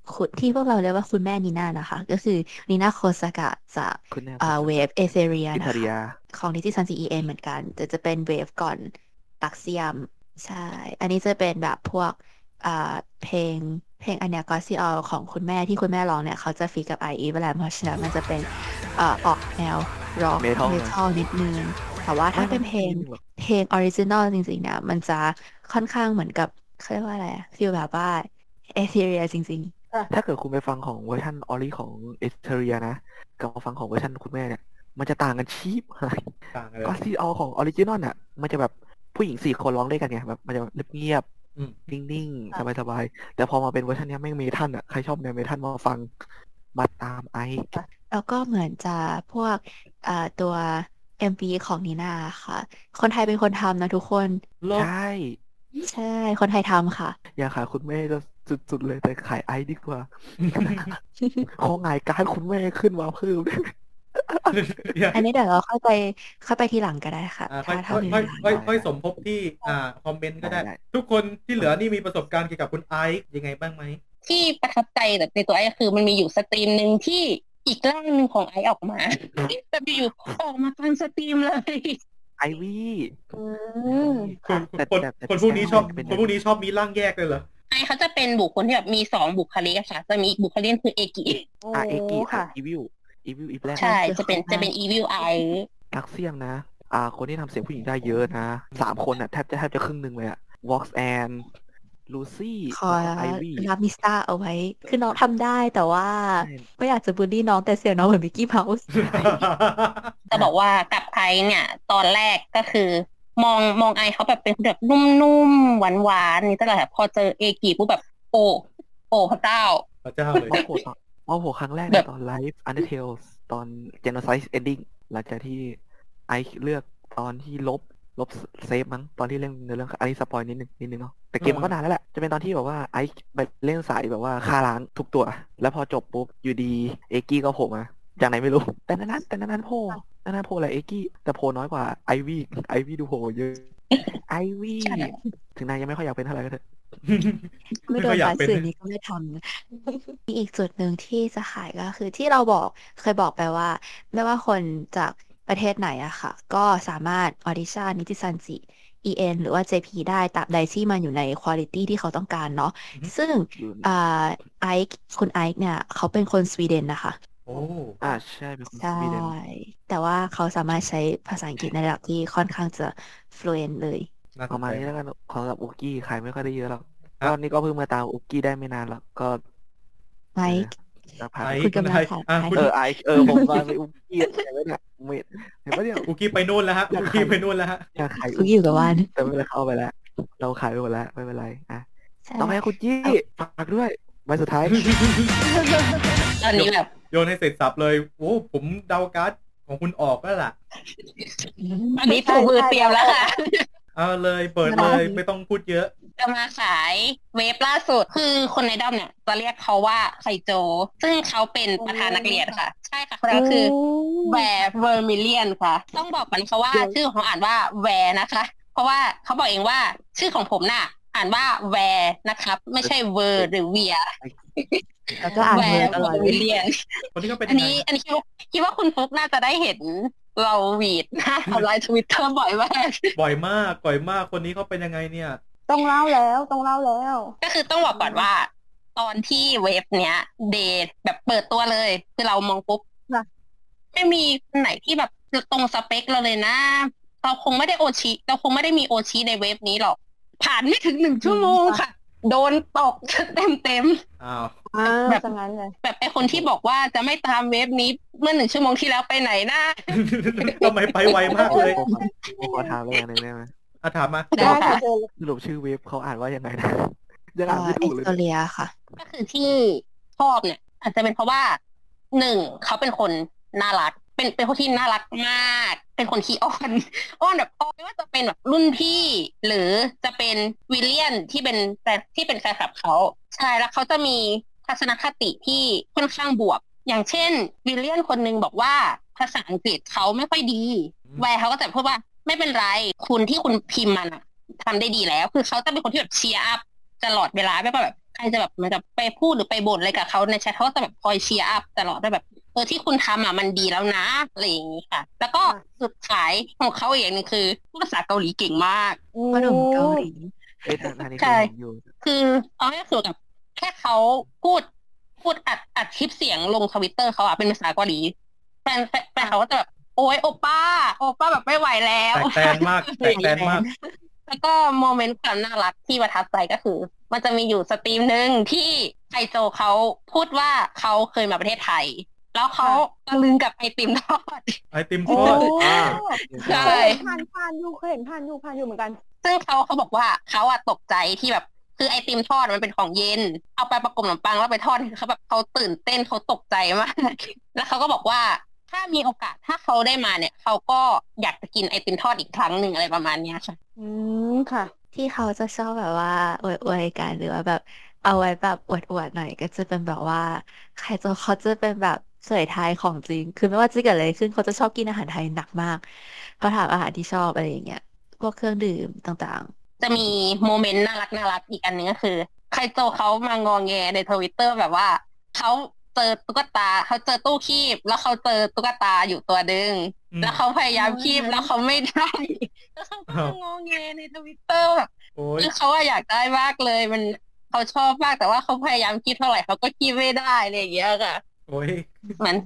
คุณที่พวกเราเรียกว่าคุณแม่นีน่านะคะ ก็คือนีน่าโคสากะจากคุณแน่อ่าเวฟเอเธเรียอินะตาคะเลียของนิติซันซีเอ็นเหมือนกัน แต่จะเป็นเวฟก่อนLuxiem ใช่ อันนี้จะเป็นแบบพวกอ่าเพลงเพลงอันเนี้ยก็ซีออของคุณแม่ที่คุณแม่ร้องเนี่ย เขาจะฟีกับไออีเวลาเพราะฉะนั้นมันจะเป็น เอ่อออกแนวร็อก Metal เมทัลนิดนึง แต่ว่าถ้าเป็นเพลงไม่หรอกเพลง original จริงๆเนี่ยมันจะค่อนข้างเหมือนกับเขาเรียกว่าอะไร feel แบบว่า Ethyria จริง ถ้าเกิดคุณไปฟังของเวอร์ชัน ori ของ Ethyria นะ กับมาฟังของเวอร์ชันคุณแม่เนี่ย มันจะต่างกันชิบหาย ต่างกันเลย ก็ที่เอาของ original อะ มันจะแบบผู้หญิงสี่คนร้องด้วยกันไงแบบมันจะเงียบอืม ๆนิ่งๆสบายๆ แต่พอมาเป็นเวอร์ชันเนี้ยแม่งเมทัลอะ ใครชอบแนวเมทัลมาฟัง มาตามไอๆ แล้วก็เหมือนจะพวกเอ่อตัว MV ของนีน่าค่ะ คนไทยเป็นคนทำนะทุกคน ใช่ใช่ คนไทยทำค่ะ อยากขายคุณแม่จะสุดๆเลยแต่ขายไอดีกว่า ขอหงายการ์ดคุณแม่ขึ้นมาเพิ่มอันนี้เดี๋ยวเราค่อยไปค่อยไปทีหลังก็ได้ค่ะอ่าค่อยถ้าถ้าค่อยมีค่อยเวลาค่อยค่อยสมทบที่อ่าคอมเมนต์ก็ได้ได้ ทุกคนที่เหลือนี่มีประสบการณ์เกี่ยวกับคุณไอซ์ยังไงบ้างไหมที่ประทับใจแบบในตัวไอก็คือมันมีอยู่ stream หนึ่งที่ อีกร่างหนึ่งของไอออกมาแบบอยู่ๆออกมากลาง stream เลยไอวี่อืมคนแต่คนแต่แต่คนพวกนี้ชอบเป็นคนพวกนี้ชอบมีร่างแยกเลยเหรอไอเขาจะเป็นบุคคลที่แบบมีสองบุคลิกอะค่ะจะมีอีกบุคลิกคือเอกิอะเอกิค่ะอะอีวิวอีวิวอีแบล็ใช่จะเป็นจะเป็นอีวิลไอลักเซียมนะ อ่า คนที่ทำเสียงผู้หญิงได้เยอะนะสามคนอะแทบจะแทบจะครึ่งหนึ่งเลยอะวอล์กแอน ลูซี่ขอไอวี่รับมิสตาเอาไว้ คือน้องทำได้แต่ว่าใช่ไม่อยากจะบูลลี่น้องแต่เสียงน้องเหมือนมิกกี้เมาส์จะบอกว่ากับไอเนี่ย ตอนแรกก็คือ มองมองไอเขาแบบเป็นแบบนุ่มๆ หวานๆนี่ตลอดแบบพอเจอเอกิปุ๊บแบบ โอ้โอ้พระเจ้าพระเจ้าเลยพอโผล่ตอนพอโผล่ครั้งแรกแบเนี่ยบตอน live Undertale ตอน Genocide Ending หลังจากที่ไอซ์เลือกตอนที่ลบ ลบ save มั้งตอนที่เล่นในเรื่องอันนี้ spoil นิดนึงนิดนึงเนาะแต่เกมมันก็นานแล้วแหละจะเป็นตอนที่แบบว่าไอซ์ไปเล่นสายแบบว่าฆ่าล้างทุกตัว แล้วพอจบปุ๊บอยู่ดีเอกี้ก็โผล่มาจากไหนไม่รู้ แต่นั้นๆแต่นั้นๆโผล่นั้นๆโผล่แหละเอกี้แต่โผล่น้อยกว่าไอวี่ไอวี่ดูโผล่เยอะไอวี่ใช่ถึงนายยังไม่ค่อยอยากเป็นเท่าไหร่ก็เถอะไม่โดนค่อยอยาปากเป็นสื่อนี้ก็ไม่ทำนะมีอีกจุดหนึ่งที่จะขายก็คือที่เราบอกเคยบอกไปว่า ไม่ว่าคนจาก ประเทศไหนอะค่ะ ก็สามารถออดิชั่นนิติซันจิ EN หรือว่า JP ได้ตราบใดที่มันอยู่ในคุณ i t y ที่เขาต้องการเนาะอือฮึซึ่งอยู่อ่าไอซ์คุณไอซ์เนี่ย เขาเป็นคนสวีเดนนะคะ โอ้อ่าใช่เป็นคนสใช่วีเดนแต่ว่าเขาสามารถใช้ภาษาอังกฤษในระดับที่ค่อนข้างจะ fluent เลยน่าสประนมาณใจนี้แล้วกันของกับอุกกี้ขายไม่ค่อยได้เยอะหรอกครับตอนนี้ก็เพิ่งมาตามอุกกี้ได้ไม่นานหรอกก็ไมค์ สักพักไอคุณซ์กำลังไอซ์ขายอะขายคุณเออไอเออผมมาไปอุกกี้เห็นไหมเนี่ยเมดเห็นปะเนี่ยอุกี้ไปนู่นแล้วฮะอุกี้ไปนู่นแล้วฮะอยากขายคุกอยู่กับวันแต่ไม่เป็นไรเข้าไปแล้ว เราขายไปหมดแล้วไม่เป็นไรอะใช่ต่อไปคุณจี้ฝากด้วยใบสุดท้ายตอนนี้แบบโยนให้เสร็จสับเลยโอ้ผมเดาการ์ดของคุณออกแล้วล่ะ อันนี้ถูกมือเตรียมแล้วค่ะ เอาเลยเปิดเลยไม่ต้องพูดเยอะ จะมาขาย wave ล่าสุด คือคนในด้อมเนี่ยจะเรียกเขาว่าไคโจ ซึ่งเขาเป็นประธานนักเรียนค่ะ ใช่ค่ะคนนั้นก็คือแวร์เวอร์มิเลียนค่ะ ต้องบอกก่อนค่ะว่าชื่อของเขาอ่านว่าแวร์นะคะ เพราะว่าเขาบอกเองว่าชื่อของผมน่ะ อ่านว่าแวร์นะครับ ไม่ใช่เวอร์หรือเวียแล้วก็อ่านแวเวอร์ร์ตลอดมิเลียนคนที่เขาเป็นอันยังไงนี้อันนี้คิดว่าคิดว่าคุณฟุกน่าจะได้เห็นเราหวีดหน้าออนไลน์ทวิตเตอร์บ่อยมาก บ่อยมาก บ่อยมาก คนนี้เขาเป็นยังไงเนี่ย ต้องเล่าแล้วต้องเล่าแล้ว ก็คือต้องบอกก่อนว่า ตอนที่ wave เนี้ย เดทแบบเปิดตัวเลย คือเรามองปุ๊บค่ะไม่มีคนไหนที่แบบตรงสเปคเราเลยนะ เราคงไม่ได้โอชิ เราคงไม่ได้มีโอชิในเวฟนี้หรอก ผ่านไม่ถึงหนึ่งชั่วโมงค่ะ โดนตกเต็มเต็มอ้าวอ้าวแบบจังงั้นเลยๆแบบไอคนที่บอกว่าจะไม่ตามเวฟนี้เมื่อหนึ่งชั่วโมงที่แล้วไปไหนนะทำไมไปไวมากเลยผมขอผมขอถามอะไรอย่างหนึงได้ไหม อะถามมาได้ได้ค่ะค่ะเจอสรุปชื่อเว็บเขาอ่านว่ายังไงนะยังอ่านเอ่ไม่อเอถูกสเลยโตเรียค่ะ ก็คือที่ชอบเนี่ย อาจจะเป็นเพราะว่าหนึ่งเขาเป็นคนน่ารัก เป็นเป็นคนที่น่ารักมาก เป็นคนขี้อ้อนอ้อนแบบอ้อนไม่ว่าจะเป็นแบบรุ่นพี่ หรือจะเป็นวิลเลียนที่เป็นแฟนที่เป็นแฟนคลับเขาใช่แล้วเขาจะมีทัศนคติที่ค่อนข้างบวก อย่างเช่น วิลเลียนคนหนึงบอกว่าภาษาอังกฤษเขาไม่ค่อยดีอืมแวร์เขาก็จะพูดว่า ไม่เป็นไร คุณที่คุณพิมพ์มันอะทำได้ดีแล้ว คือเขาจะเป็นคนที่แบบ cheer up ตลอดเวลาไม่ว่าแบบใครจะแบบเหมือนกับไปพูดหรือไปบ่นอะไรกับเขาในแชทเขาก็จะแบบคอย cheer up ตลอดว่าแบบเออที่คุณทำอะมันดีแล้วนะอะไรอย่างนี้ค่ะ แล้วก็สุดท้ายของเขาอีกอย่างหนึ่งคือพูดภาษาเกาหลีเก่งมากพ่อหนุ่มเกาหลีเอ้ยทางทางนี้ใช่เคยเห็นอยู่คือเอาให้คือกับแค่เขาพูดพูดอัดอัดคลิปเสียงลงทวิตเตอร์เขาอะเป็นภาษาเกาหลีแฟนแฟนแฟนเขาก็จะแบบ โอ๊ยโอป้า โอป้าแบบไม่ไหวแล้วแตกแตนมากแตกแตนมาก แล้วก็ moment ความน่ารักที่ประทับใจก็คือ มันจะมีอยู่ stream หนึ่งที่ไอโจเขาพูดว่าเขาเคยมาประเทศไทย แล้วเขาตะลึงกับไอติมทอด โอ้ไอติมทอดอ่าใช่เคยเห็นผ่านผ่านอยู่เคยเห็นผ่านอยู่ผ่านอยู่เหมือนกัน ซึ่งเขาเขาบอกว่าเขาอะตกใจที่แบบคือไอติมทอดมันเป็นของเย็น เอาไปประกบขนมปังแล้วไปทอดเขาแบบเขาตื่นเต้นเขาตกใจมาก แล้วเขาก็บอกว่า ถ้ามีโอกาสถ้าเขาได้มาเนี่ย เขาก็อยากจะกินไอติมทอดอีกครั้งหนึ่งอะไรประมาณเนี้ยค่ะ อืมค่ะ ที่เขาจะชอบแบบว่าอวดอวยกันหรือว่าแบบเอาไว้แบบอวดอวดหน่อยก็จะเป็นแบบว่า ใครจะเขาจะเป็นแบบสายไทยของจริง คือไม่ว่าจะเกิดอะไรขึ้นเขาจะชอบกินอาหารไทยหนักมากเขาถามอาหารที่ชอบอะไรอย่างเงี้ยพวกเครื่องดื่มต่างจะมี moment น่ารักน่ารักอีกอันหนึงก็คือไคโจเขามางองแงในทวิตเตอร์แบบว่าเขา เจอตุ๊กตาเขาเจอตู้คีบ แล้วเขาเจอตุ๊กตาอยู่ตัวดึงอืมแล้วเขาพยายามคีบแล้วเขาไม่ได้แล้วเขาก็มางองแงในทวิตเตอร์แบบโอ้ยคือเขาอะอยากได้มากเลย มันเขาชอบมากแต่ว่าเขาพยายามคีบเท่าไหร่เขาก็คีบไม่ได้อะไรอย่างเงี้ยค่ะโอ้ยเหมือน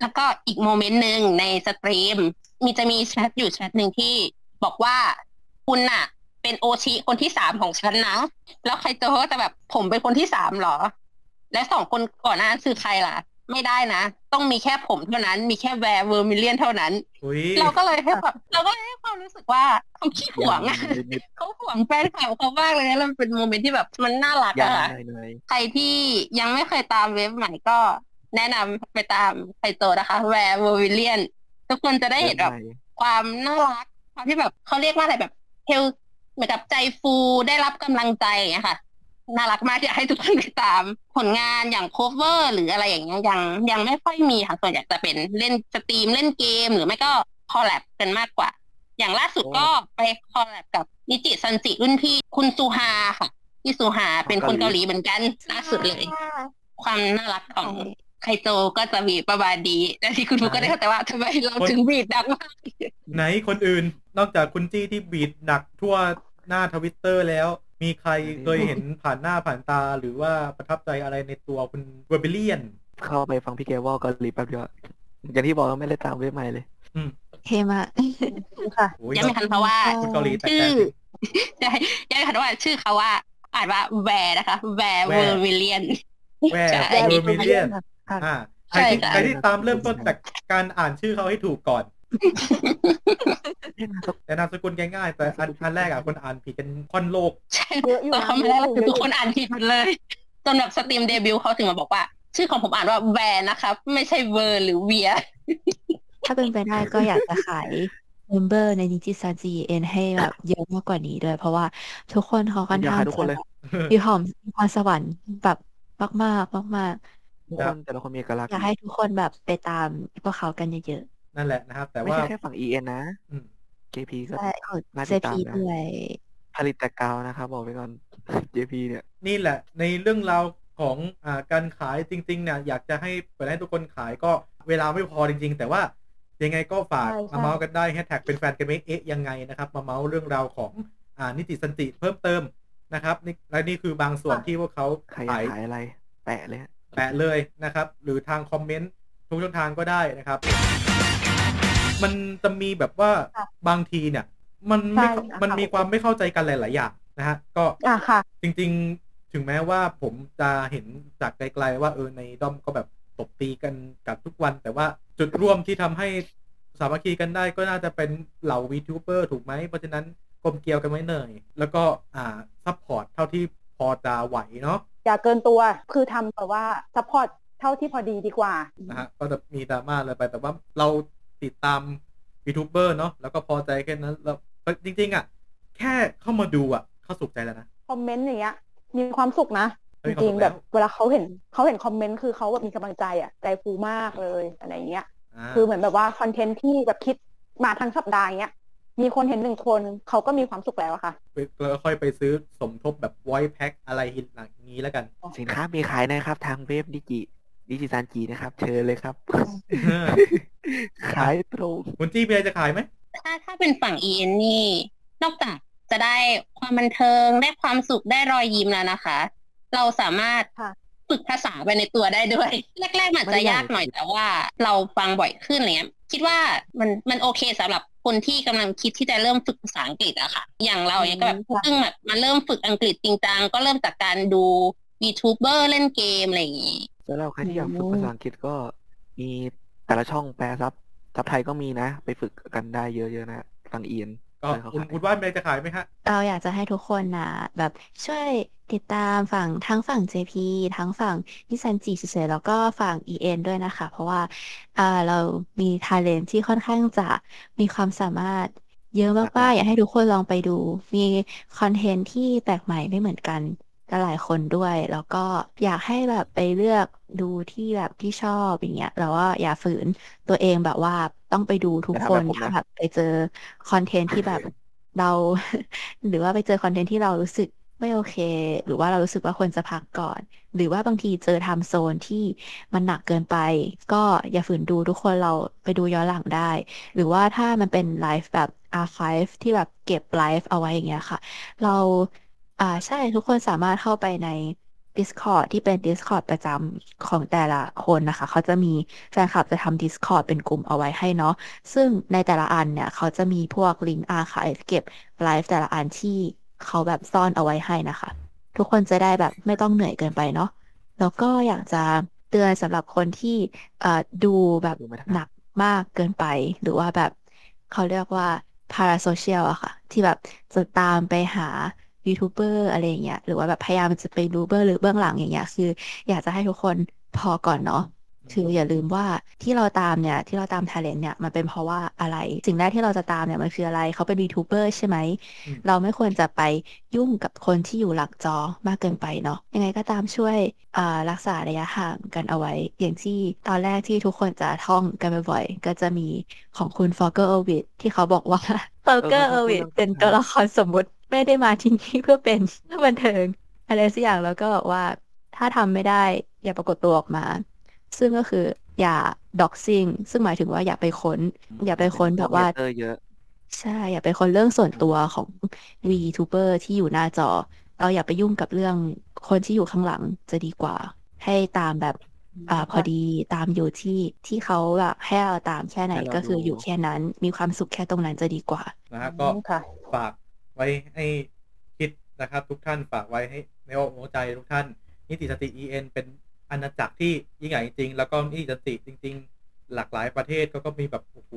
แล้วก็อีก moment หนึ่งใน stream มีจะมีแชทอยู่แชทหนึ่งที่บอกว่าคุณน่ะ เป็นโอชิคนที่สามของฉันนะ แล้วใครเจอเขาก็จะแบบผมเป็นคนที่สามเหรอ และสองคนก่อนหน้านั้นคือใครล่ะ ไม่ได้นะ ต้องมีแค่ผมเท่านั้น มีแค่ Ver Vermillion เท่านั้นโอ้ยเราก็เลยให้ความเราก็เลยให้ความรู้สึกว่าเขาขี้หวงอะนิดเขาหวงแฟนคลับเขามากเลยนะแล้วมันเป็น moment ที่แบบมันน่ารักๆยาอะงหน่อยใครที่ยังไม่เคยตาม wave ใหม่ก็แนะนำไปตามไคโจนะคะแวร์เวอร์วิเลียนทุกคนจะได้เห็นแบบใหม่ความน่ารักความที่แบบเขาเรียกว่าอะไรแบบ heal เหมือนกับใจฟูได้รับกำลังใจอย่างเงี้ยค่ะ น่ารักมากอยากให้ทุกคนไปตามผลงานอย่าง cover หรืออะไรอย่างเงี้ยยังยังไม่ค่อยมีค่ะส่วนใหญ่จะเป็นเล่น stream เล่นเกม หรือไม่ก็ collab กันมากกว่า อย่างล่าสุดก็ไป collab กับ NIJISANJI รุ่นพี่คุณ Suha ค่ะพี่ Suha เป็นคนเกาหลีเหมือนกันล่าสุดเลย ความน่ารักของไคโจก็จะมีประมาณนี้แต่ที่คุณฟุกก็ได้เข้าใจว่าทำไมเราถึงบีดดังมากไหนคนอื่นนอกจากคุณจี้ที่บีดหนักทั่วหน้าทวิตเตอร์แล้ว มีใครเคยเห็นผ่านหน้าผ่านตาหรือว่าประทับใจอะไรในตัวคุณเวอร์เบเลียน เข้าไปฟังพี่แกว่าเกาหลีแป๊บเดียวอะอย่างที่บอกว่าไม่ได้ตามเว็บใหม่เลยๆเท่มากค่ะโอ้ยยังไม่ทันเพราะว่าคุณเกาหลีแต่ชื่อแต่ใช่ยังไม่ทันว่าชื่อเขาว่า อ่านว่าแวร์นะคะ แวร์เวอร์วิเลียนแวร์ใช่เวอร์เบเลียนค่ะอ่าใครที่ใช่ค่ะใครที่ตามเริ่มต้นจากการอ่านชื่อเขาให้ถูกก่อน แต่นามสกุลง่ายๆ แต่อันอันแรกอะคนอ่านผิดกันค่อนโลกใช่เยอะอยู่ตอนนะเขาไม่ได้แล้วเยคืออะอยู่ทุกคนอ่านผิดหมดเลยจนแบบสตรีมเดบิวต์เขาถึงมาบอกว่า ชื่อของผมอ่านว่าแวร์นะครับไม่ใช่เวอร์หรือเวีย ถ้าเป็นไปได้ก็อยากจะขายเมมเบอร์ในนิจิซันจีเอ็นให้แบบเยอะมากกว่านี้ด้วย เพราะว่าทุกคนเขาค่อนอยากข้างขายทุกคนเลยจะมีความมีความสวรรค์แบบมากๆมากทุกคนแต่ละคนมีเอกลักษๆณ์อยากให้ทุกคนแบบไปตามพวกเขากันเยอะ นั่นแหละนะครับ แต่ไม่ว่าใช่แค่ฝั่ง EN นะอืม JP ๆก็ใช่ของน่าเซติดตามพีนะด้วยผลิตแต่กาวนะครับ บอกไว้ก่อน JP เนี่ย นี่แหละ ในเรื่องราวของอ่าการขายจริง ๆ เนี่ย อยากจะให้เปิดให้ทุกคนขายก็เวลาไม่พอจริง ๆ แต่ว่ายังไงก็ฝากใช่ใช่มาเมาส์กันได้แฮชแท็กเป็นแฟนกันไหมเอ๊ะยังไงนะครับ มาเมาส์เรื่องราวของอ่า NIJISANJI เพิ่มเติมนะครับนี่และนี่คือบางส่วนที่พวกเขาใครอยากขายขายอะไร แปะเลยฮะแปะเลยนะครับ หรือทางคอมเมนต์ทุกช่องทางก็ได้นะครับ มันจะมีแบบว่าค่ะบางทีเนี่ย มันไม่ใช่ค่ะมันมีความไม่เข้าใจกันหลาย ๆ อย่างนะฮะก็อะค่ะจริง ๆ ถึงแม้ว่าผมจะเห็นจากไกล ๆ ว่าเออในด้อมก็แบบตบตีกันกับทุกวัน แต่ว่าจุดร่วมที่ทำให้สามัคคีกันได้ก็น่าจะเป็นเหล่าวีทูเบอร์ถูกไหม เพราะฉะนั้นกลมเกลียวกันไว้หน่อยแล้วก็อ่า support เท่าที่พอจะไหวเนาะอย่าเกินตัวคือทำแบบว่า support เท่าที่พอดีดีกว่านะฮะก็จะมีดราม่าอะไรไปแต่ว่าเรา ติดตามวีทูเบอร์เนาะแล้วก็พอใจแค่นั้นแล้วจริง ๆ อะ แค่เข้ามาดูอะเขาสุขใจแล้วนะคอมเมนต์อย่างเงี้ยมีความสุขนะเฮ้จยริงเขาสุขๆแบบแล้วเวลาเขาเห็นเขาเห็นคอมเมนต์คือเขาแบบมีกำลังใจอะใจฟูมากเลยอะไรอย่างเงี้ยอ่าคือเหมือนแบบว่าคอนเทนต์ที่แบบคิดมาทั้งสัปดาห์อย่างเงี้ยมีคนเห็นหนึ่งคนเขาก็มีความสุขแล้วอะค่ะแล้วก็ค่อยไปซื้อสมทบแบบ voice pack อะไรหลังนี้แล้วกัน สินค้ามีขายนะครับทางเว็บดิจิ ดิจิซันจีนะครับ เชิญเลยครับ ขายตรงคุณจี้มีอะไรจะขายไหมถ้าถ้าเป็นฝั่ง EN นี่ นอกจากจะได้ความบันเทิงได้ความสุขได้รอยยิ้มแล้วนะคะ เราสามารถค่ะฝึกภาษาไปในตัวได้ด้วย แรกๆมันอาจจะยากหน่อยแต่ว่าเราฟังบ่อยขึ้นอะไรเงี้ยคิดว่ามันมันโอเคสำหรับคนที่กำลังคิดที่จะเริ่มฝึกภาษาอังกฤษอะค่ะ อย่างเราเนี่ยก็แบบค่ะเพิ่งแบบมาเริ่มฝึกอังกฤษจริงจังก็เริ่มจากการดู VTuber เล่นเกมอะไรอย่างงี้ สำหรับใครที่อยากฝึกภาษาอังกฤษก็มีแต่ละช่องแปลซับซับไทยก็มีนะ ไปฝึกกันได้เยอะๆนะฟังเอียนก็คุณคุณว่านมีอะไรจะขายไหมฮะ เราอยากจะให้ทุกคนนะแบบช่วยติดตามฝั่งทั้งฝั่ง JP ทั้งฝั่งนิสันจีเฉยๆแล้วก็ฝั่ง EN ด้วยนะคะ เพราะว่าอ่าเรามีท a เลนที่ค่อนข้างจะมีความสามารถเยอะมากๆ อยากให้ทุกคนลองไปดู มีคอนเทนต์ที่แปลกใหม่ไม่เหมือนกันกับ หลายคนด้วย แล้วก็อยากให้แบบไปเลือกดูที่แบบที่ชอบอย่างเงี้ยแล้วว่าอย่าฝืนตัวเองแบบว่าต้องไปดูทุกอย่าคทำนแบบผมถ้านะแบบไปเจอคอนเทนต์ที่แบบเรา หรือว่าไปเจอคอนเทนต์ที่เรารู้สึกไม่โอเค หรือว่าเรารู้สึกว่าควรจะพักก่อน หรือว่าบางทีเจอ time zone ที่มันหนักเกินไป ก็อย่าฝืนดูทุกคนเราไปดูย้อนหลังได้ หรือว่าถ้ามันเป็นไลฟ์แบบอาร์ไ v ฟที่แบบเก็บไลฟ์เอาไว้อย่างเงี้ยค่ะ เรา อ่าใช่ทุกคนสามารถเข้าไปใน Discord ที่เป็น Discord ประจำของแต่ละคนนะคะ เขาจะมีแฟนคลับจะทำ Discord เป็นกลุ่มเอาไว้ให้เนาะซึ่งในแต่ละอันเนี่ย เขาจะมีพวกลิงก์อาร์คายเก็บไลฟ์แต่ละอันที่เขาแบบซ่อนเอาไว้ให้นะคะ ทุกคนจะได้แบบไม่ต้องเหนื่อยเกินไปเนาะแล้วก็อยากจะเตือนสำหรับคนที่เอ่อดูแบบดูไม่ทันหนักมากเกินไป หรือว่าแบบเขาเรียกว่า parasocial อะค่ะ ที่แบบจะตามไปหา ยูทูบเบอร์อะไรอย่างเงี้ยหรือว่าแบบพยายามจะไปดูเบื้องหรือเบื้องหลังอย่างเงี้ยคือ อยากจะให้ทุกคนพอก่อนเนาะคืออย่าลืมว่าที่เราตามเนี่ยที่เราตามท a เลนเนี่ยมันเป็นเพราะว่าอะไร สิ่งแรกที่เราจะตามเนี่ยมันคืออะไรเขาเป็นวีทูเบอร์ใช่ไหมอืมเราไม่ควรจะไปยุ่งกับคนที่อยู่หลักจอมากเกินไปเนาะยังไงก็ตามช่วยอ่ารักษาระยะห่างกันเอาไว้ อย่างที่ตอนแรกที่ทุกคนจะท่องกันบ่อยๆ ก็จะมีของคุณ Fulgur Ovid ที่เขาบอกว่า Fulgur Ovid เป็นตัวละครสมมุติ ไม่ได้มาที่นี่เพื่อเป็นบันเทิงอะไรสักอย่างแล้วก็บอกว่าถ้าทำไม่ได้อย่าปรากฏตัวออกมา ซึ่งก็คืออย่า doxxing ซึ่งหมายถึงว่าอย่าไปค้น อย่าไปค้นแบบว่าเตอร์เยอะใช่ อย่าไปค้นเรื่องส่วนตัวของ VTuber ที่อยู่หน้าจอ เราอย่าไปยุ่งกับเรื่องคนที่อยู่ข้างหลังจะดีกว่า ให้ตามแบบอ่าพอดีตามอยู่ที่ที่เขาแบบให้เราตามแค่ไหนให้เราก็คือดูอยู่แค่นั้น มีความสุขแค่ตรงนั้นจะดีกว่านะฮะก็ค่ะฝาก ไว้ให้คิดนะครับ ทุกท่านฝากไว้ให้ในอกในใจทุกท่าน นิติสติ EN เป็นอาณาจักรที่ยิ่งใหญ่จริงๆแล้วก็นิติสติจริง ๆ หลากหลายประเทศก็ก็มีแบบโอ้โห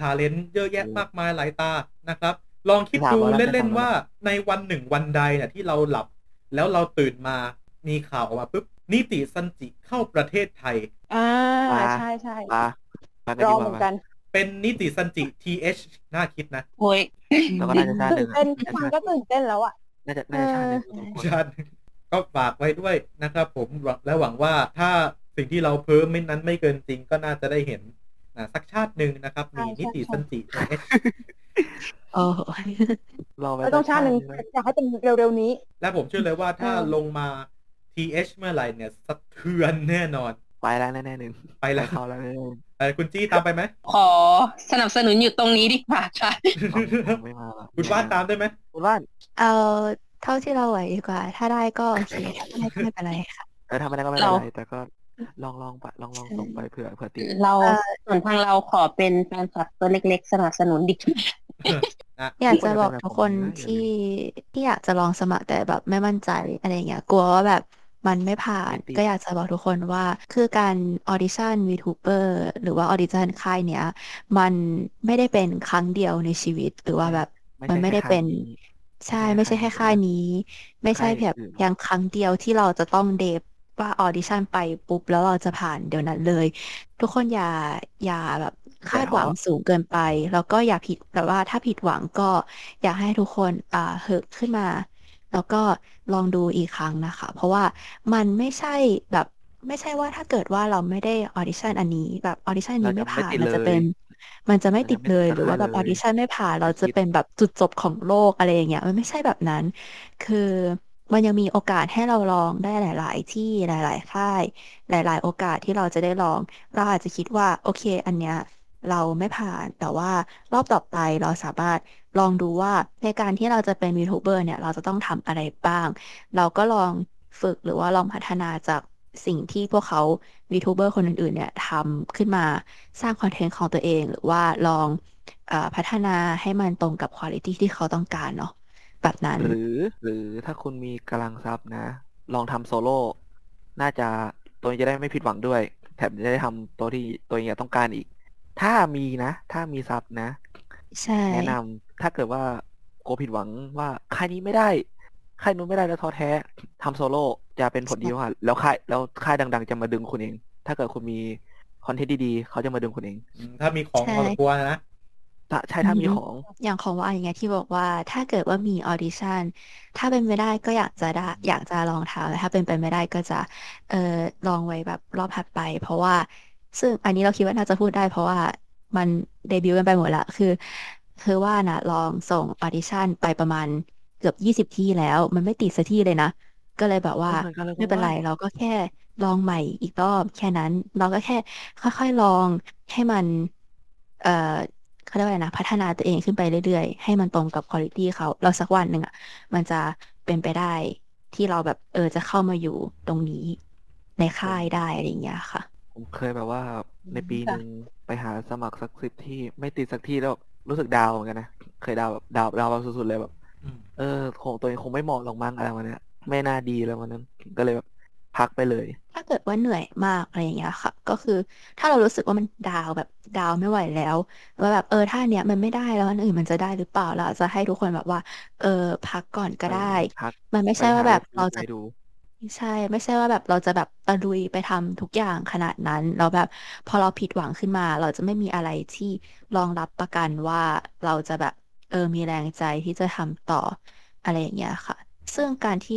talent เยอะแยะมากมายหลายตานะครับ ลองคิดถามดูว่าแล้วเล่นจะทำอะไรๆว่าในวันหนึ่งวันใดเนี่ยที่เราหลับ แล้วเราตื่นมามีข่าวออกมาปุ๊บนิติสันจิเข้าประเทศไทย อ่าอ่าใช่ใช่ปะปะกันรดีอกว่าเหมือนไหมกัน เป็นนิติสันจิ TH น่าคิดนะโอ้ยแล้วก็น่าจะชาติหตื่นึ่นงเต้นฟังก็ตื่นเต้นแล้วอะ น่าจะน่าจะชาติหนึ่งทุกคนชาติก็ฝากไว้ด้วยนะครับผมและหวังว่าถ้าสิ่งที่เราเพิ่มไม่นั้นไม่เกินจริงก็น่าจะได้เห็นอ่าสักชาติหนึ่งนะครับ มีใช่ใช่นิติสันจิ TH โอ้โหรอไว้ไม่ต้องชาติหนึ่งไหมอยากให้เป็นเร็วๆนี้ และผมเชื่อเลยว่าถ้าเออ ลงมา TH เมื่อไหร่เนี่ยสะเทือนแน่นอน ไปแล้วแน่ๆหนึ่งไปแล้ว เขาแล้วแน่เออคุณจี้ตามไปไหมขอสนับสนุนอยู่ตรงนี้ดีกว่าค่ะๆไม่มาละคุณว่านตามได้ไหมคุณว่านเอาเท่าที่เราไหวดีกว่า ถ้าได้ก็โอเคถ้าไม่ได้ก็ไม่เป็นไรค่ะ เออทำอะไรก็ไม่เป็นเราไรแต่ก็ลองลองปะลองลองส่งไปเผื่อเผื่อติดเราส่วนทางเราขอเป็นแฟนคลับตัวเล็กๆ สนับสนุนดีกว่าอะอยากจะบอกทุกคนทุกคนจะเป็นแบบผมนะที่ที่อยากจะลองสมัครแต่แบบไม่มั่นใจอะไรเงี้ยกลัวว่าแบบ มันไม่ผ่านไม่ติดก็อยากจะบอกทุกคนว่า คือการ audition VTuber หรือว่า audition ค่ายเนี้ย มันไม่ได้เป็นครั้งเดียวในชีวิต หรือว่าแบบมันไม่ได้เป็นใช่ไม่ใช่แค่ค่ายนี้ ไม่ใช่แบบค่ายอื่นเพียงครั้งเดียวที่เราจะต้องแบบว่า audition ไปปุ๊บ แล้วเราจะผ่านเดี๋ยวนั้นเลย ทุกคนอย่าอย่าแบบคาดหวังสูงเกินไป แล้วก็อย่าผิดแต่ว่าถ้าผิดหวังก็อยากให้ทุกคนอ่าฮึดขึ้นมา แล้วก็ลองดูอีกครั้งนะคะ เพราะว่ามันไม่ใช่แบบไม่ใช่ว่าถ้าเกิดว่าเราไม่ได้ audition อันนี้แบบ audition นี้ไม่ผ่านมันจะเป็น มันจะไม่มันจะติดไม่เลยติดหรือว่าแบบเลยออดิชั่นไม่ผ่านเราไม่จะคิดเป็นแบบจุดจบของโลกอะไรอย่างเงี้ยมันไม่ใช่แบบนั้น คือมันยังมีโอกาสให้เราลองได้หลาย ๆ ที่หลาย ๆ ค่าย หลาย ๆ โอกาสที่เราจะได้ลอง เราอาจจะคิดว่า โอเค อันเนี้ยเราไม่ผ่านแต่ว่ารอบต่อไปเราสามารถ ลองดูว่าในการที่เราจะเป็นยูทูบเบอร์เนี่ยเราจะต้องทำอะไรบ้าง เราก็ลองฝึกหรือว่าลองพัฒนาจากสิ่งที่พวกเขายูทูบเบอร์คนอื่นๆเนี่ยทำขึ้นมาสร้างคอนเทนต์ของตัวเอง หรือว่าลองเอ่อพัฒนาให้มันตรงกับคุณภาพที่เขาต้องการเนาะแบบนั้นหรือหรือถ้าคุณมีกำลังทรัพย์นะ ลองทำโซโล่น่าจะตัวเองจะได้ไม่ผิดหวังด้วย แถมจะได้ทำตัวที่ตัวเองอยากต้องการอีก ถ้ามีนะ ถ้ามีทรัพย์นะ ใช่แนะนำ ถ้าเกิดว่าโกลัวผิดหวังว่าค่ายนี้ไม่ได้ค่ายนู้นไม่ได้แล้วท้อแท้ทำโซโล่จะเป็นผลดีมากแล้วค่ายแล้วค่ายดัง ๆ จะมาดึงคุณเอง ถ้าเกิดคุณมี content ดีๆเขาจะมาดึงคุณเองอืมถ้ามีของใช่พอสมควรนะถ้าใช่ถ้ามีอือฮึของ อย่างของว่าอย่างเงี้ยที่บอกว่าถ้าเกิดว่ามี audition ถ้าเป็นไปได้ก็อยากจะได้อยากจะลองทำแต่ถ้าเป็นไปไม่ได้ก็จะเออลองไว้แบบรอบถัดไป เพราะว่า ซึ่งอันนี้เราคิดว่าน่าจะพูดได้ เพราะว่ามันเดบิวต์กันไปหมดละคือ คือว่านะลองส่ง audition ไปประมาณเกือบยี่สิบที่แล้ว มันไม่ติดสักที่เลยนะ ก็เลยแบบว่าไม่เป็นไรเราก็แค่ลองใหม่อีกรอบแค่นั้น เราก็แค่ ค่อยๆลองให้มัน เอ่อเขาเรียกว่าอะไรนะ พัฒนาตัวเองขึ้นไปเรื่อยๆ ให้มันตรงกับคุณภาพเขา เราสักวันหนึ่งอะ มันจะเป็นไปได้ที่เราแบบเออจะเข้ามาอยู่ตรงนี้ ในค่ายได้อะไรอย่างเงี้ยค่ะ ผมเคยแบบว่าในปีหนึ่งไปหาสมัครสักสิบที่ไม่ติดสักที่แล้ว รู้สึกดาวน์เหมือนกันนะ เคยดาวน์แบบดาวน์ดาวน์แบบสุดๆเลยแบบอืมเออคงตัวเองคงไม่เหมาะหรอกมั้งอะไรวันเนี้ยไม่น่าดีแล้ววันนั้น ก็เลยแบบพักไปเลย ถ้าเกิดว่าเหนื่อยมากอะไรอย่างเงี้ยค่ะ ก็คือถ้าเรารู้สึกว่ามันดาวแบบดาวไม่ไหวแล้วว่าแบบเออถ้าอันเนี้ยมันไม่ได้แล้วอันอื่นมันจะได้หรือเปล่าเราอาจจะให้ทุกคนแบบว่า เออพักก่อนก็ได้พักมันไม่ไปใช่ว่าหาแบบที่เราจะไปดู ใช่ ไม่ใช่ว่าแบบเราจะแบบตะลุยไปทำทุกอย่างขนาดนั้นแล้วแบบพอเราผิดหวังขึ้นมา เราจะไม่มีอะไรที่รองรับประกันว่าเราจะแบบเออมีแรงใจที่จะทำต่ออะไรอย่างเงี้ยค่ะ ซึ่งการที่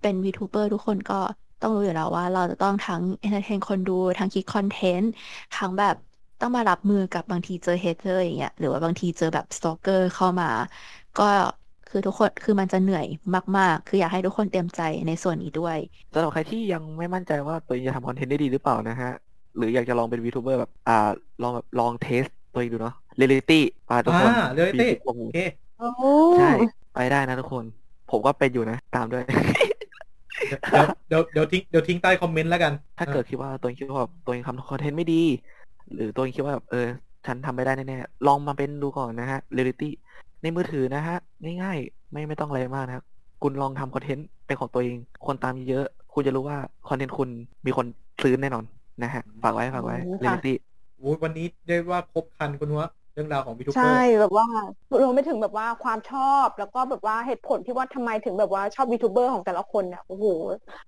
เป็น VTuber ทุกคนก็ต้องรู้อยู่แล้วว่า เราจะต้องทั้ง entertain คนดู ทั้งคิด content ทั้งแบบต้องมารับมือกับบางทีเจอ hater อย่างเงี้ยหรือว่าบางทีเจอแบบ stalker เข้ามา ก็ คือทุกคนคือมันจะเหนื่อยมาก ๆ คืออยากให้ทุกคนเตรียมใจในส่วนนี้ด้วยสำหรับใครที่ยังไม่มั่นใจว่าตัวเองจะทำ content ได้ดีหรือเปล่านะฮะ หรืออยากจะลองเป็น VTuber แบบอ่าลองแบบลอง test ตัวเองดูเนาะเรลิตี้อ่าทุกคนอ่าเรลิตี้ปีสิบกว่าหโอมู่เคโอ้ใช่ไปได้นะทุกคน ผมก็เป็นอยู่นะ ตามด้วยเดี๋ยวเดี๋ยวเดี๋ยวทิ้งเดี๋ยวทิ้งใต้ comment แล้วกัน ถ้าเกิดคิดว่าตัวเองคิดว่าแบบตัวเองทำ content ไม่ดี หรือตัวเองคิดว่าแบบเออฉันทำไม่ได้แน่ๆลองมาเป็นดูก่อนนะฮะเรลิตี้ ในมือถือนะฮะ ง่ายๆ ไม่ไม่ต้องอะไรมากนะครับ คุณลองทำ content เป็นของตัวเอง คนตามเยอะ คุณจะรู้ว่า content คุณมีคนซื้อแน่นอนนะฮะ ฝากไว้ฝากไว้เรลิตี้โอ้ยวันนี้เรียกว่าครบครันคุณหัวเรื่องราวของ VTuber ใช่ร์แบบว่ารวมไปถึงแบบว่าความชอบแล้วก็แบบว่าเหตุผลที่ว่าทำไมถึงแบบว่าชอบ VTuber ของแต่ละคนเนี่ยโอ้โห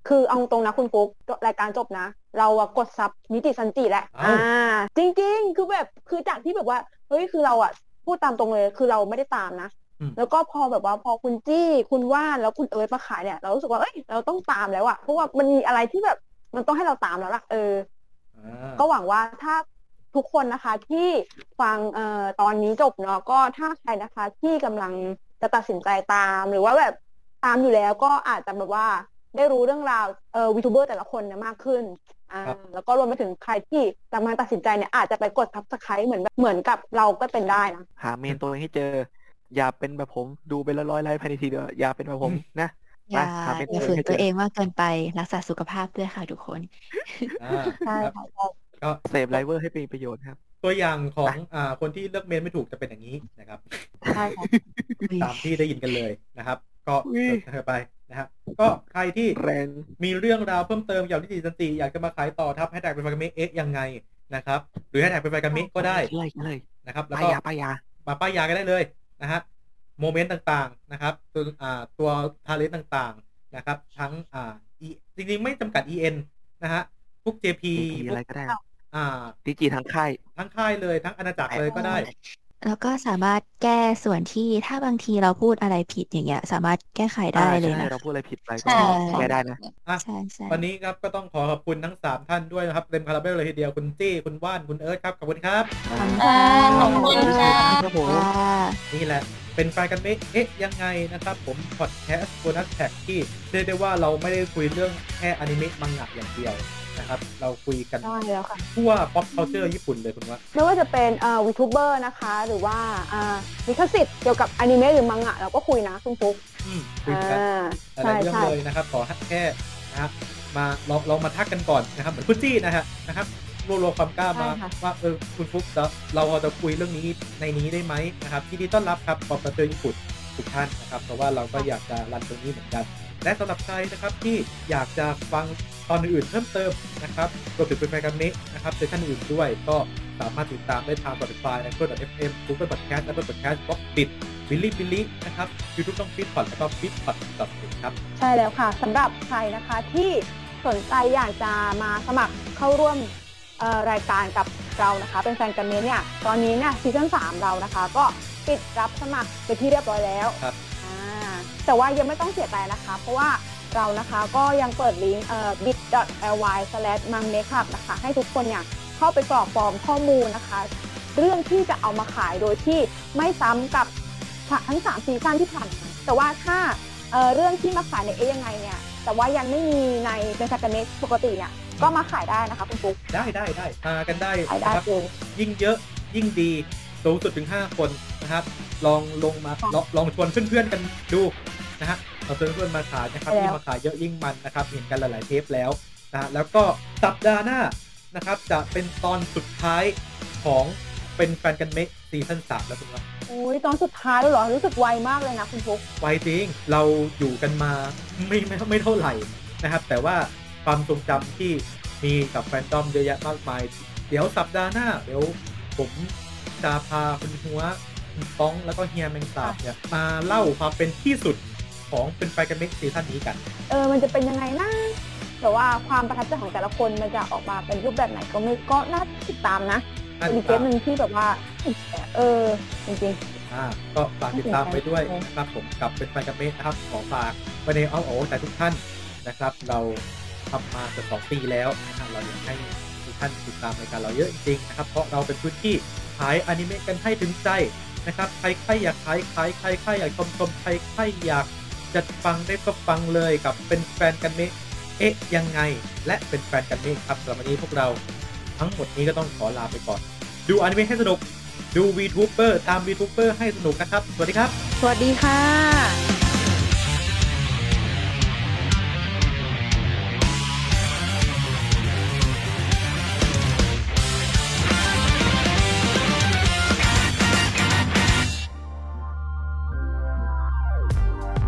คือเอาตรงนะคุณปุ๊กรายการจบนะ เราอะกด sub NIJISANJI แหละอ้าวอ่า จริง ๆ คือแบบคือจากที่แบบว่าเฮ้ยคือเราอะ พูดตามตรงเลยคือเราไม่ได้ตามนะอืมแล้วก็พอแบบว่าพอคุณจี้คุณว่านแล้วคุณเอิร์ธมาขายเนี่ย เรารู้สึกว่าเอ้ยเราต้องตามแล้วอะเพราะว่ามันมีอะไรที่แบบมันต้องให้เราตามแล้วล่ะเอออ่าก็หวังว่าถ้าทุกคนนะคะที่ฟังเอ่อตอนนี้จบเนาะก็ถ้าใครนะคะที่กำลังจะตัดสินใจตามหรือว่าแบบตามอยู่แล้วก็อาจจะแบบว่าได้รู้เรื่องราวเอ่อวีทูเบอร์แต่ละคนเนี่ยมากขึ้น อ่าครับแล้วก็รวมไปถึงใครที่กำลังตัดสินใจเนี่ยอาจจะไปกด subscribe เหมือนแบบเหมือนกับเราก็เป็นได้นะหา main ตัวเองให้เจอ อย่าเป็นแบบผมดูเป็นร้อยๆไลฟ์ภายในทีเดียวอย่าเป็นแบบผมนะอย่าไปหาเป็นอย่าตัวฝืนให้ตัวเจอเองมากเกินไปรักษาสุขภาพด้วยค่ะทุกคนอ่าใช่ครับค่ะใช่ก็เสพไลเวอร์ให้เป็นประโยชน์ครับ ตัวอย่างของไปอ่าคนที่เลือก main ไม่ถูกจะเป็นอย่างนี้นะครับใช่ค่ะตามที่ได้ยินกันเลยนะครับ ก็อุ๊ยเธอไป นะฮะก็ใครที่แรงมีเรื่องราวเพิ่มเติมเกี่ยวกับนิติสันติอยากจะมาขายต่อทับให้แท็กเป็นไฟกัมเมเอ๊ะยังไงนะครับ หรือให้แท็กเป็นไฟกัมเมก็ได้เลยเลยนะครับ แล้วป้ายก็ยาป้ายยามาป้ายยากันได้เลยนะฮะโมเมนต์ต่างๆนะครับ ตัวอ่าตัวทาเลนต่างๆนะครับ ทั้งอ่า E จริงๆไม่จำกัด EN นะฮะพวก JP มีพวอะไรกก็ได้อ่าดิจิทั้งค่ายทั้งค่ายเลยทั้งอาณาจักรเลยก็ได้ แล้วก็สามารถแก้ส่วนที่ถ้าบางทีเราพูดอะไรผิดอย่างเงี้ย สามารถแก้ไขได้อ่าเลยใช่นะ เราพูดอะไรผิดไปใช่ก็แก้ได้นะอะใช่ใช่วันนี้ครับก็ต้องขอขอบคุณทั้งสามท่านด้วยนะครับเต็มคาราเบลเลยทีเดียวคุณจี้คุณว่านคุณเอิร์ธครับขอบคุณครับอ่าขอบคุณค่ะครับผมค่ะนี่แหละเป็นแฟนกันไหมเอ๊ะ ยังไงนะครับ ผมพอดแคสต์โบนัสแท็กที่เรียกได้ว่าเราไม่ได้คุยเรื่องแค่อนิเมะมังงะอย่างเดียว นะครับ เราคุยกันได้แล้วค่ะ ทั่ว pop culture ญี่ปุ่นเลยคุณว่าไม่ว่าจะเป็นเอ่อวีทูเบอร์นะคะ หรือว่าอ่าลิขสิทธิ์เกี่ยวกับอนิเมะหรือมังงะเราก็คุยนะคุณฟุ๊กอืมคุยอ่กันาหลาใช่ยๆเรื่องใช่เลยนะครับขอแค่นะครับมาลองลองมาทักกันก่อนนะครับเหมือนคุณจี้นะฮะนะครับรวบรวมความกล้ามาใช่ค่ะว่าเออคุณฟุ๊กจะเราจะคุยเรื่องนี้ในนี้ได้ไหมนะครับยินดีต้อนรับครับ pop culture ญี่ปุ่นทุกท่านนะครับเพราะว่าเราก็อยากจะรันตรงนี้เหมือนกัน และสำหรับใครนะครับที่อยากจะฟัง ตอนอื่นๆเพิ่มเติมนะครับรวมถึงเป็นแฟนกันนี้นะครับ session อื่นด้วยก็สามารถติดตามได้ทาง Spotify Anchor.fm Google Podcast Apple Podcast Box ติดบิลลี่บิลลี่นะครับ YouTube ต้องฟิตพอดแล้วก็ฟิตพอดดอทครับ ใช่แล้วค่ะสำหรับใครนะคะที่สนใจอยากจะมาสมัครเข้าร่วมเอ่อรายการกับเรานะคะ เป็นแฟนกันเมนเนี่ยตอนนี้เนี่ย season 3เรานะคะ ก็ปิดรับสมัครไปนที่เรียบร้อยแล้วครับอ่าแต่ว่ายังไม่ต้องเสียใจนะคะ เพราะว่า เรานะคะก็ยังเปิดลิงก์เอ่อ bit.ly/mangmeclub นะคะให้ทุกคนเนี่ยเข้าไปกรอกฟอร์มข้อมูลนะคะ เรื่องที่จะเอามาขายโดยที่ไม่ซ้ำกับทั้ง3ซีซั่นที่ผ่านมาแต่ว่าถ้าเอ่อเรื่องที่มาขายในเอ๊ะยังไงเนี่ยแต่ว่ายังไม่มีในเป็นแฟนกันเมสปกติเนี่ยก็มาขายได้นะคะคุณปุ๊กได้ได้ได้มากันได้ขายได้นะครับเลยยิ่งเยอะยิ่งดีสูงสุดถึง 5 คนนะครับ ลองลงมาค่ะลองลองชวนเพื่อนๆกันดูนะฮะ เราชวนเพื่อนๆมาขายนะครับใช่แล้วยิ่งมาขายเยอะยิ่งมันนะครับ เห็นกันหลาย ๆ เทปแล้วนะฮะแล้วก็สัปดาห์หน้านะครับจะเป็นตอนสุดท้ายของเป็นแฟนกันเมก season สามแล้วคุณว่าโอ้ยตอนสุดท้ายแล้วเหรอ รู้สึกไวมากเลยนะคุณปุ๊กไวจริง เราอยู่กันมาไม่ไม่ไม่เท่าไหร่นะครับ แต่ว่าความทรงจำที่มีกับแฟนดอมเยอะแยะมากมาย เดี๋ยวสัปดาห์หน้า เดี๋ยวผมจะพาคุณหัวคุณป้องแล้วก็เฮียแมงสาบเนี่ยมาเล่าความเป็นที่สุด ของเป็นไฟกันเมกซีซั่นนี้กัน เออ มันจะเป็นยังไงนะแต่ว่าความประทับใจของแต่ละคนมันจะออกมาเป็นรูปแบบไหนก็ไม่ก็น่าติดตามนะน่าเป็นติอีดกเทตาปมหนึ่งที่แบบว่า เออ จริงอ่าก็ฝากติดตามไปด้วยนะครับผมกับเป็นไฟกันเมกนะครับขอฝากไว้ในอ้อมอกแต่ทุกท่านนะครับ เราทำมาเกือบสองปีแล้วนะฮะเราอยากให้ทุกท่านติดตามรายการเราเยอะจริงๆนะครับ เพราะเราเป็นพื้นที่ขายอนิเมะกันให้ถึงใจนะครับ ใครใครอยากขายขายใครใครอยากชมชมใครใครอยาก จะฟังได้ก็ฟังเลยกับเป็นแฟนกันเมะเอ๊ะยังไง และเป็นแฟนกันเมะครับสำหรับวันนี้พวกเราทั้งหมดนี้ก็ต้องขอลาไปก่อน ดูอนิเมะให้สนุก ดู VTuber ตาม VTuber ให้สนุกนะครับ สวัสดีครับ สวัสดีค่ะ